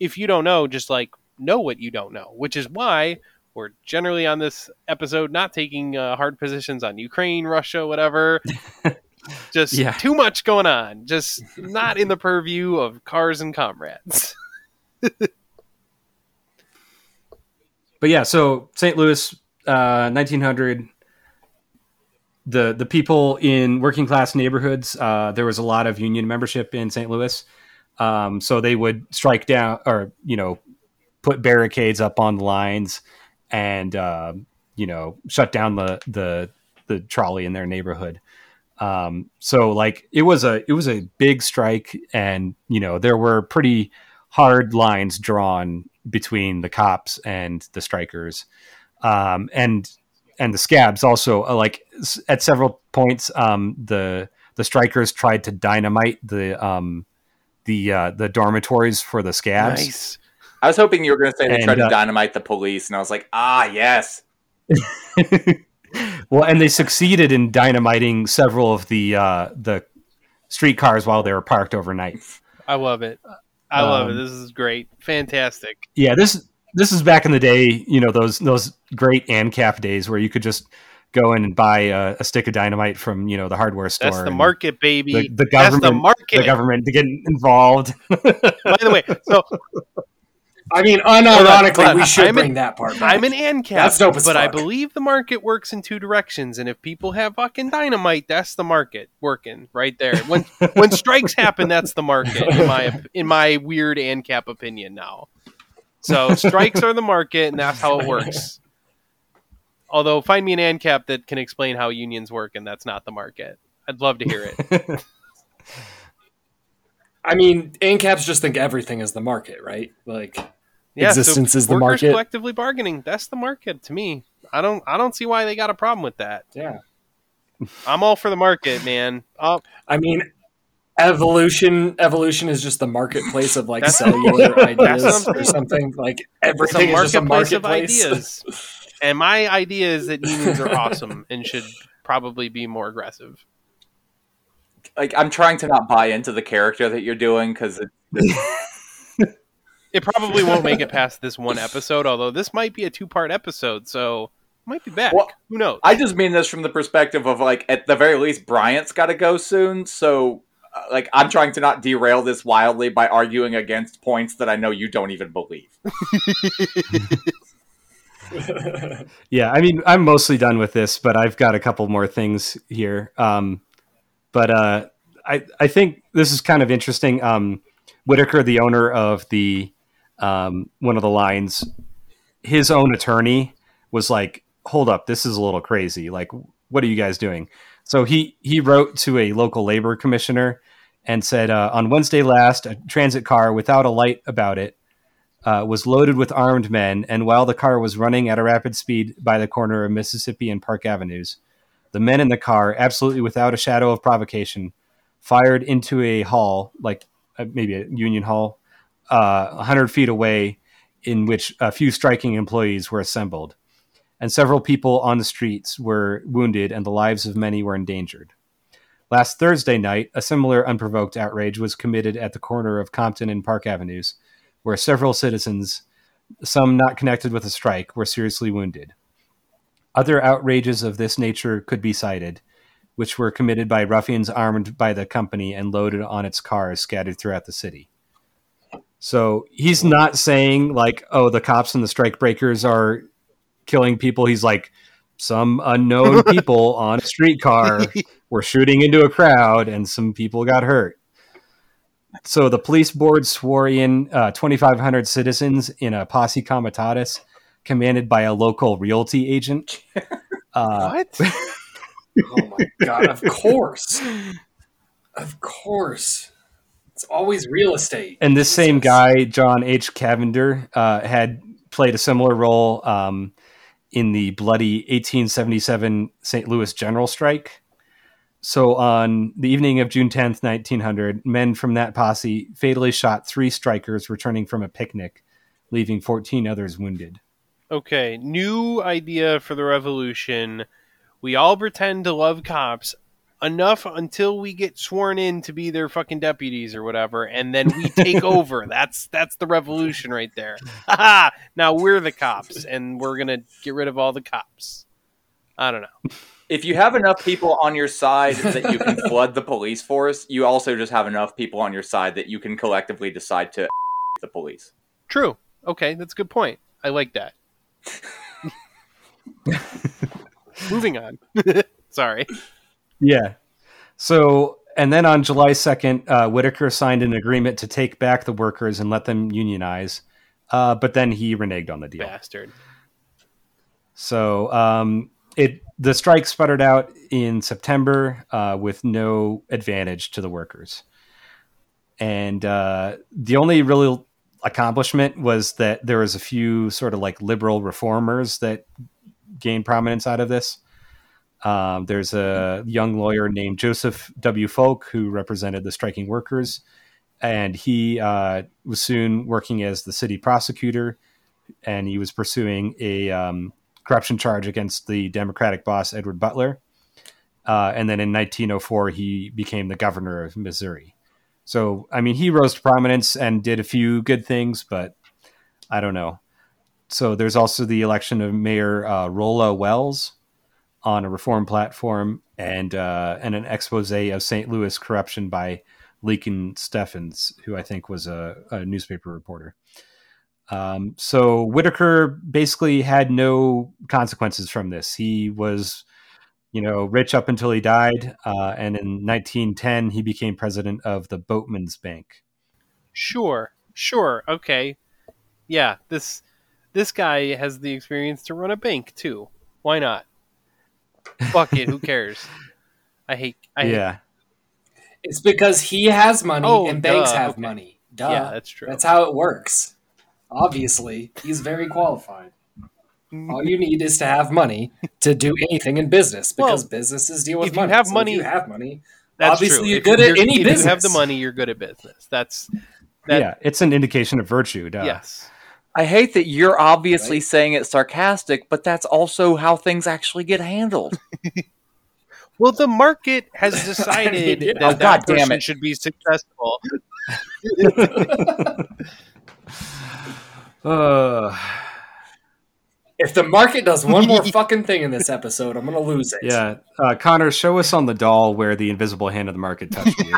if you don't know, just like know what you don't know," which is why we're generally on this episode not taking uh, hard positions on Ukraine, Russia, whatever. Just Yeah. too much going on. Just not in the purview of cars and comrades. but yeah, so St. Louis, uh, 1900. The the people in working class neighborhoods, uh, there was a lot of union membership in St. Louis, um, so they would strike down or you know put barricades up on the lines and uh, you know shut down the the the trolley in their neighborhood. Um, so like it was a it was a big strike, and you know there were pretty hard lines drawn between the cops and the strikers, um, and and the scabs also uh, like at several points um, the the strikers tried to dynamite the um, the uh, the dormitories for the scabs. Nice. I was hoping you were going to say they And, tried to uh, dynamite the police, and I was like, ah, yes. well, and they succeeded in dynamiting several of the uh, the streetcars while they were parked overnight. I love it. I love it. Um, This is great. Fantastic. Yeah, this this is back in the day, you know, those those great ANCAP days where you could just go in and buy a, a stick of dynamite from you know the hardware store. That's the market, baby. The, the That's government, the market. the government to get involved. By the way, so I mean, unironically, on. we should I'm bring an- that part back. I'm an ANCAP, That's dope but I believe the market works in two directions. And if people have fucking dynamite, that's the market working right there. When when strikes happen, that's the market in my in my weird ANCAP opinion now. So strikes are the market, and that's how it works. Although, find me an ANCAP that can explain how unions work, and that's not the market. I'd love to hear it. I mean, ANCAPs just think everything is the market, right? Like, Yeah, so is the workers market. Collectively bargaining, that's the market to me. I don't I don't see why they got a problem with that. yeah. I'm all for the market, man. Oh, I mean, evolution evolution is just the marketplace of like That's- cellular ideas or something. Like it's a everything is just a marketplace of ideas. and my idea is that unions are awesome and should probably be more aggressive. Like I'm trying to not buy into the character that you're doing because it, It probably won't make it past this one episode, although this might be a two part episode, so might be back. Well, Who knows? I just mean this from the perspective of like at the very least Bryant's got to go soon, so uh, like I'm trying to not derail this wildly by arguing against points that I know you don't even believe. yeah, I mean, I'm mostly done with this, but I've got a couple more things here. Um, but uh, I I think this is kind of interesting. Um, Whitaker, the owner of the um, one of the lines, his own attorney was like, "Hold up, this is a little crazy. Like, what are you guys doing?" So he he wrote to a local labor commissioner and said, uh, "On Wednesday last, a transit car without a light about it." uh, was loaded with armed men, and while the car was running at a rapid speed by the corner of Mississippi and Park Avenues, the men in the car, absolutely without a shadow of provocation, fired into a hall, like uh, maybe a union hall, uh, 100 feet away, in which a few striking employees were assembled. And several people on the streets were wounded, and the lives of many were endangered. Last Thursday night, a similar unprovoked outrage was committed at the corner of Compton and Park Avenues, where several citizens, some not connected with the strike, were seriously wounded. Other outrages of this nature could be cited, which were committed by ruffians armed by the company and loaded on its cars scattered throughout the city. So he's not saying, like, oh, the cops and the strike breakers are killing people. He's like, some unknown people on a streetcar were shooting into a crowd and some people got hurt. So the police board swore in uh, 2,500 citizens in a posse comitatus commanded by a local realty agent. Uh, what? Oh my god! Of course, of course. It's always real estate. and this same guy, John H. Cavender, uh, had played a similar role um, in the bloody 1877 St. Louis general strike. So on the evening of June 10th, 1900, men from that posse fatally shot three strikers returning from a picnic, leaving 14 others wounded. Okay, new idea for the revolution. We all pretend to love cops enough until we get sworn in to be their fucking deputies or whatever, and then we take over. That's that's the revolution right there. Haha! now we're the cops, and we're gonna get rid of all the cops. I don't know. If you have enough people on your side that you can flood the police force, you also just have enough people on your side that you can collectively decide to the police. True. Okay, that's a good point. I like that. Moving on. Sorry. Yeah. So, and then on July 2nd, uh, Whitaker signed an agreement to take back the workers and let them unionize. Uh, but then he reneged on the deal. Bastard. So um, it the strike sputtered out in September uh, with no advantage to the workers, and uh, the only real accomplishment was that there was a few sort of like liberal reformers that gained prominence out of this. Um, there's a young lawyer named Joseph W. Folk who represented the striking workers, and he uh, was soon working as the city prosecutor, and he was pursuing a um, corruption charge against the Democratic boss Edward Butler. Uh, and then in 1904, he became the governor of Missouri. So, I mean, he rose to prominence and did a few good things, but I don't know. So, there's also the election of Mayor uh, Rolla Wells, on a reform platform and uh, and an expose of St. Louis corruption by Lincoln Steffens, who I think was a, a newspaper reporter. Um, so Whitaker basically had no consequences from this. He was, you know, rich up until he died, uh, and in 1910 he became president of the Boatmen's Bank. Sure, sure, okay, yeah. This this guy has the experience to run a bank too. Why not? Fuck it. Who cares? I hate. I hate- yeah, It's because he has money Oh, and banks duh, have okay. money. Duh. Yeah, that's true. That's how it works. Obviously, he's very qualified. Mm-hmm. All you need is to have money to do anything in business because Well, businesses deal with if you money. have So money- if you have money. That's Obviously, true. you're If good at any if You have the money. You're good at business. That's that- yeah, it's an indication of virtue. Duh. yes. I hate that you're obviously Right. saying it sarcastic, but that's also how things actually get handled. Well, the market has decided yeah. that Oh, that God damn person it. should be successful. Uh, If the market does one more fucking thing in this episode, I'm gonna lose it. yeah, uh, Connor, show us on the doll where the invisible hand of the market touched you.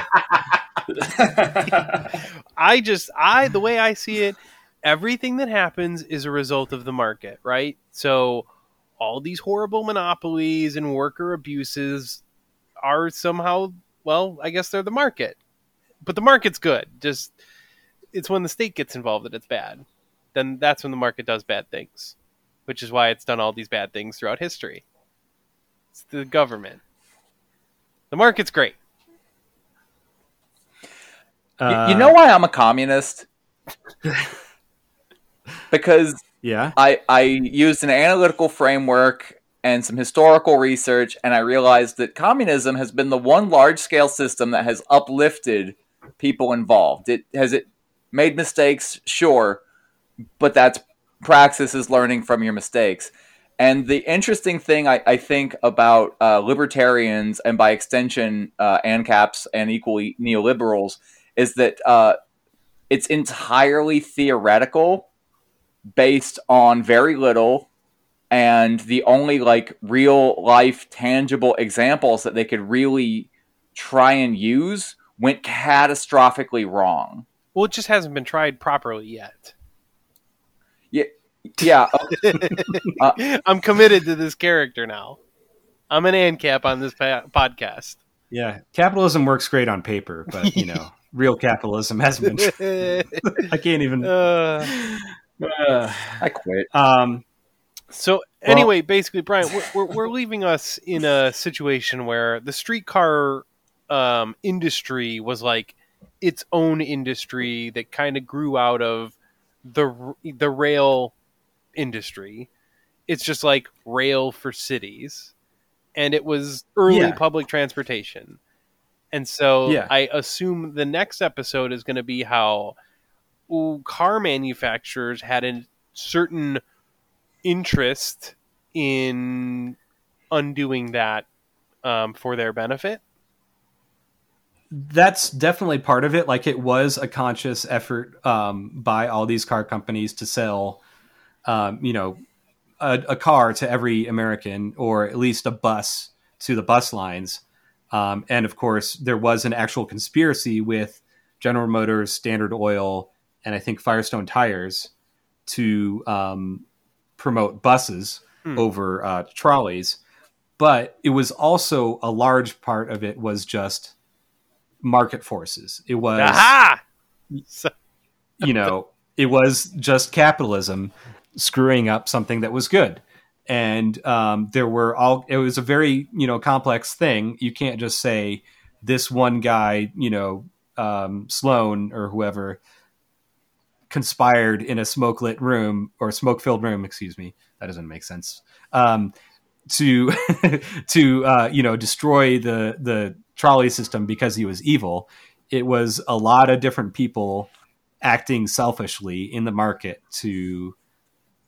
I just I the way I see it, everything that happens is a result of the market, right? So all these horrible monopolies and worker abuses are somehow well, I guess they're the market. But the market's good. Just it's when the state gets involved that it's bad. Then that's when the market does bad things. Which is why it's done all these bad things throughout history. It's the government. The market's great. Uh, you know why I'm a communist? because Yeah. I, I used an analytical framework and some historical research, and I realized that communism has been the one large scale system that has uplifted people involved. It has it made mistakes, sure, but that's praxis is learning from your mistakes. And the interesting thing I, I think about uh, libertarians and by extension uh, ANCAPs and equally neoliberals is that uh, it's entirely theoretical based on very little and the only like real life tangible examples that they could really try and use went catastrophically wrong Well, it just hasn't been tried properly yet. yeah uh, I'm committed to this character now. I'm an ANCAP on this pa- podcast. Yeah. Capitalism works great on paper, but you know, real capitalism hasn't been. I can't even. Uh, Uh, i quit um. so anyway, basically, Brian, we're, we're, we're leaving us in a situation where the streetcar um, industry was like its own industry that kind of grew out of the the rail industry. It's just like rail for cities, and it was early Yeah. public transportation. And so Yeah. I assume the next episode is going to be how car manufacturers had a certain interest in undoing that um, for their benefit. that's definitely part of it. Like it was a conscious effort um, by all these car companies to sell, um, you know, a, a car to every American, or at least a bus to the bus lines. Um, and of course, there was an actual conspiracy with General Motors, Standard Oil, and I think Firestone Tires to um, promote buses Hmm. over uh, trolleys. But it was also a large part of it was just market forces. It was, Aha! You know, it was just capitalism screwing up something that was good. And um, there were all, it was a very, you know, complex thing. You can't just say this one guy, you know, um, Sloan or whoever conspired in a smoke lit room or smoke filled room, excuse me. That doesn't make sense. Um, to to uh, you know destroy the the trolley system because he was evil. It was a lot of different people acting selfishly in the market to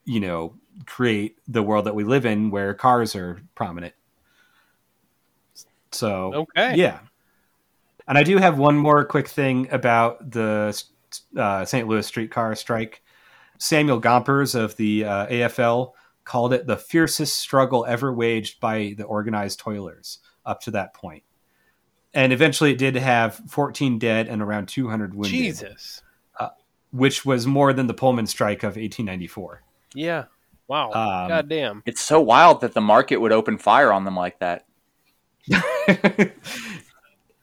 you know create the world that we live in where cars are prominent. So okay. yeah. And I do have one more quick thing about the uh, St. Louis streetcar strike. Samuel Gompers of the uh, AFL called it the fiercest struggle ever waged by the organized toilers up to that point. And eventually it did have 14 dead and around 200 wounded, Jesus. which was more than the Pullman strike of 1894. Yeah. Wow. Um, God damn. It's so wild that the market would open fire on them like that.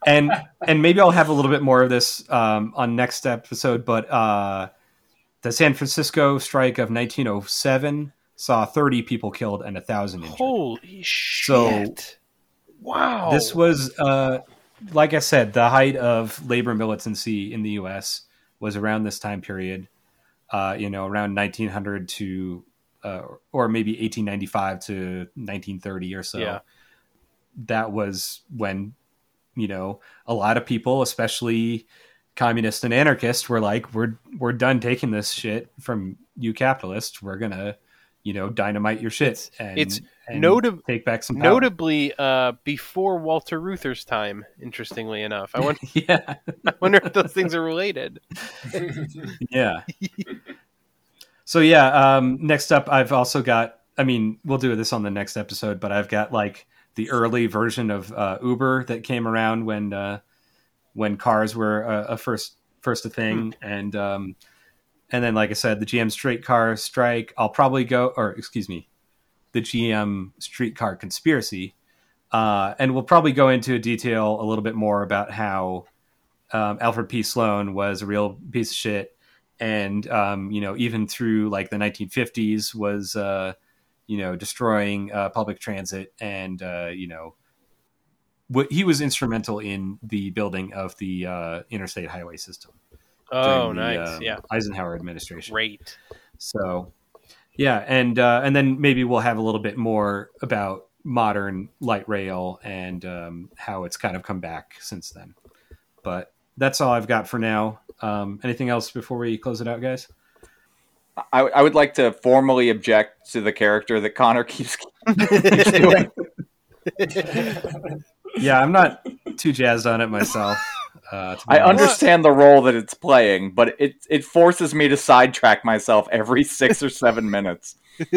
and and maybe I'll have a little bit more of this um, on next episode. But uh, the San Francisco strike of 1907 saw 30 people killed and a thousand injured. Holy shit! So- wow. This was, uh, like I said, the height of labor militancy in the U.S. was around this time period. Uh, you know, around 1900 to, uh, or maybe 1895 to 1930 or so. Yeah. That was when, you know, a lot of people, especially communists and anarchists, were like, "We're we're done taking this shit from you capitalists. We're gonna." You know, dynamite your shit It's- and, it's and notab- take back some power. Notably, uh, before Walter Reuther's time, interestingly enough. I wonder, yeah, I wonder if those things are related. yeah. so yeah, um, next up, I've also got. I mean, we'll do this on the next episode, but I've got like the early version of uh, Uber that came around when uh, when cars were a, a first first a thing, and um, and then like I said, the GM streetcar strike. I'll probably go, or excuse me, the GM streetcar conspiracy, uh, and we'll probably go into detail a little bit more about how um, Alfred P. Sloan was a real piece of shit, and um, you know even through like the 1950s was uh, you know destroying uh, public transit, and uh, you know what he was instrumental in the building of the uh, interstate highway system. Oh, the, nice. um, yeah. Eisenhower administration. Great. So, yeah, and uh, and then maybe we'll have a little bit more about modern light rail and um, how it's kind of come back since then. But that's all I've got for now. Um, anything else before we close it out, guys? I, I would like to formally object to the character that Connor keeps, keeps doing. Yeah, I'm not too jazzed on it myself. Uh, I honest. understand the role that it's playing, but it it forces me to sidetrack myself every six or seven minutes.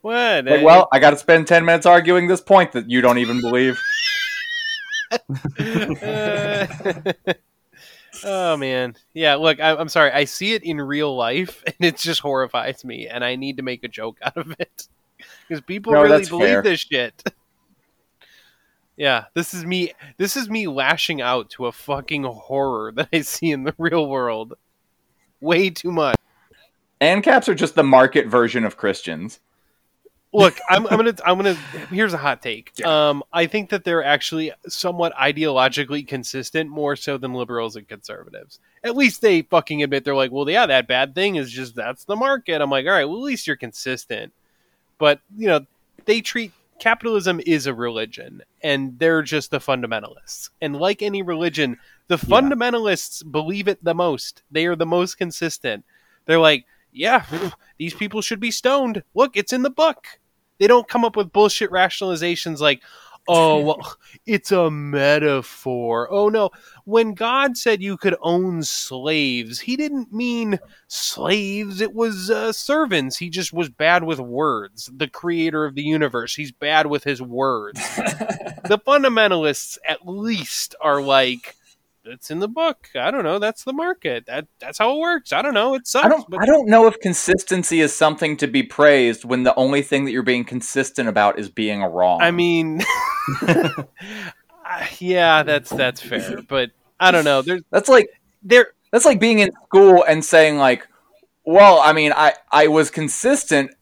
what? Like, uh, well, I got to spend ten minutes arguing this point that you don't even believe. Uh, oh man, yeah. Look, I, I'm sorry. I see it in real life, and it just horrifies me, and I need to make a joke out of it because people No, really believe fair. this shit. Yeah, this is me. This is me lashing out to a fucking horror that I see in the real world. Way too much. ANCAPs are just the market version of Christians. Look, I'm, I'm gonna, I'm gonna. Here's a hot take. Um, I think that they're actually somewhat ideologically consistent, more so than liberals and conservatives. At least they fucking admit they're like, well, yeah, that bad thing is just that's the market. I'm like, all right, well, at least you're consistent. But you know, they treat capitalism is a religion, and they're just the fundamentalists. And like any religion, the fundamentalists believe it the most. They are the most consistent. They're like, yeah, these people should be stoned. Look, it's in the book. They don't come up with bullshit rationalizations like, oh, well, it's a metaphor. Oh, no. When God said you could own slaves, he didn't mean slaves. It was uh, servants. He just was bad with words. The creator of the universe, he's bad with his words. the fundamentalists, at least, are like, it's in the book. I don't know. That's the market. That that's how it works. I don't know. It sucks. I don't but I don't know if consistency is something to be praised when the only thing that you're being consistent about is being wrong. I mean, yeah, that's that's fair, but I don't know. There's that's like there. that's like being in school and saying like, well, I mean, I I was consistent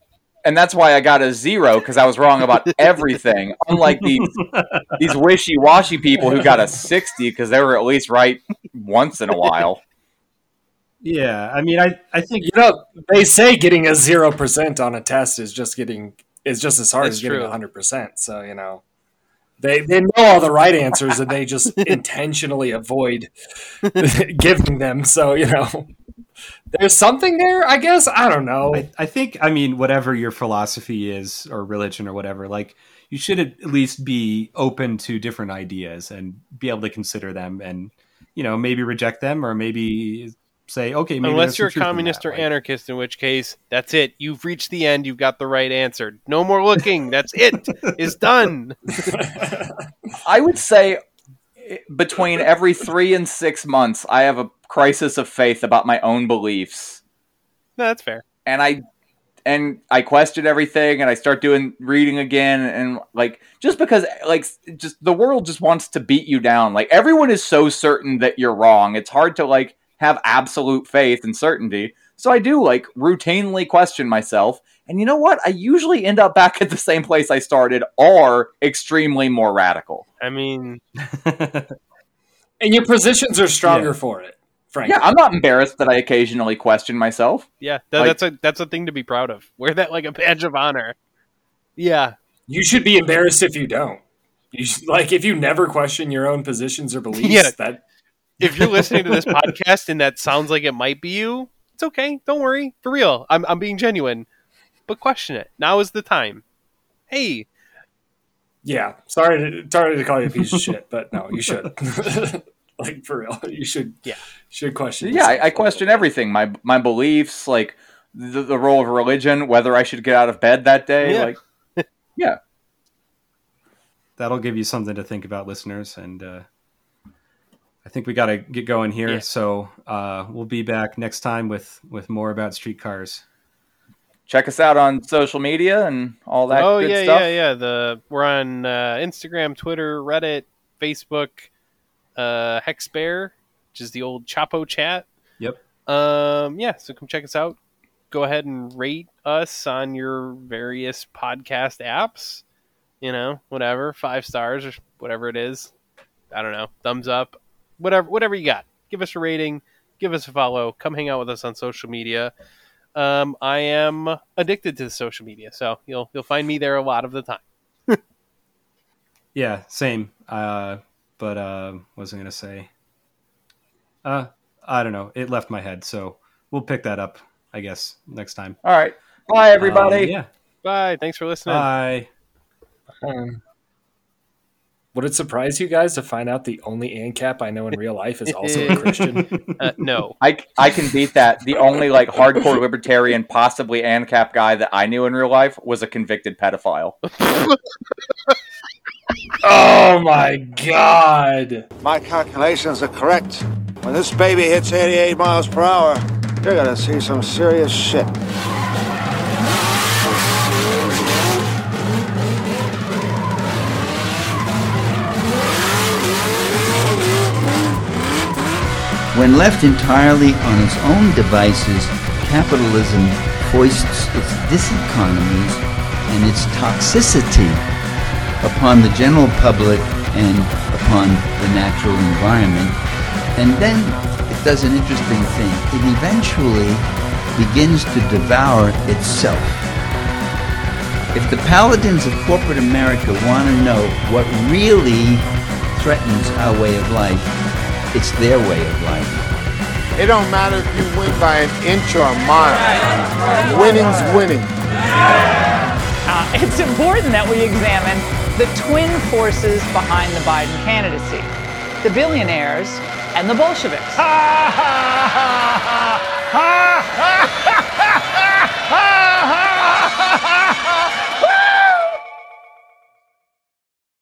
and that's why I got a zero because I was wrong about everything. Unlike these these wishy washy people who got a sixty because they were at least right once in a while. Yeah, I mean, I, I think You know, they say getting a zero percent on a test is just getting is just as hard That's as getting true. hundred percent. So you know, they they know all the right answers and they just intentionally avoid giving them. So you know, there's something there. I guess I don't know. I, I think I mean whatever your philosophy is or religion or whatever, like you should at least be open to different ideas and be able to consider them and you know maybe reject them or maybe say, okay, maybe Unless you're a some truth in communist or like- anarchist, in which case, that's it. You've reached the end. You've got the right answer. No more looking. That's it. It's done. I would say eh, between every three and six months, I have a crisis of faith about my own beliefs, No, that's fair. and I and I question everything, and I start doing reading again, and like just because like just the world just wants to beat you down. Like everyone is so certain that you're wrong. It's hard to like have absolute faith and certainty. So I do like routinely question myself. And you know what? I usually end up back at the same place I started or extremely more radical. I mean, and your positions are stronger Yeah. for it, frankly. Yeah, I'm not embarrassed that I occasionally question myself. yeah, that, Like- that's a that's a thing to be proud of. Wear that like a badge of honor. Yeah, You should be embarrassed if you don't. You should, like if you never question your own positions or beliefs. Yeah. That if you're listening to this podcast and that sounds like it might be you, it's okay. Don't worry. For real. I'm I'm being genuine. But question it. Now is the time. Hey, yeah. Sorry to sorry to call you a piece of shit, but no, you should. like for real, you should. Yeah. should question. Yeah, I, yourself I a little question everything my my beliefs, like the, the role of religion, whether I should get out of bed that day. Yeah. Like, yeah, That'll give you something to think about, listeners. And uh, I think we got to get going here. Yeah. So uh, we'll be back next time with with more about streetcars. check us out on social media and all that. oh good yeah, stuff. yeah, yeah. The we're on uh, Instagram, Twitter, Reddit, Facebook, uh, Hexbear, which is the old Chapo chat. Yep. Um, yeah, so come check us out. Go ahead and rate us on your various podcast apps. You know, whatever, five stars or whatever it is. I don't know, thumbs up, whatever, whatever you got. Give us a rating, give us a follow. Come hang out with us on social media. Um, I am addicted to social media, so you'll you'll find me there a lot of the time. Yeah, same. Uh, but uh, what was I going to say? Uh, I don't know. It left my head. So we'll pick that up, I guess, next time. All right. Bye, everybody. Um, yeah. Bye. Thanks for listening. Bye. Um, would it surprise you guys to find out the only ANCAP I know in real life is also a Christian? Uh, no. I, I can beat that. The only like hardcore libertarian, possibly ANCAP guy that I knew in real life was a convicted pedophile. oh my god! My calculations are correct. When this baby hits 88 miles per hour, you're gonna see some serious shit. When left entirely on its own devices, capitalism foists its diseconomies and its toxicity upon the general public and upon the natural environment. And then it does an interesting thing. It eventually begins to devour itself. If the paladins of corporate America want to know what really threatens our way of life, it's their way of life. It don't matter if you win by an inch or a mile. Winning's winning. Uh, it's important that we examine the twin forces behind the Biden candidacy the billionaires and the Bolsheviks.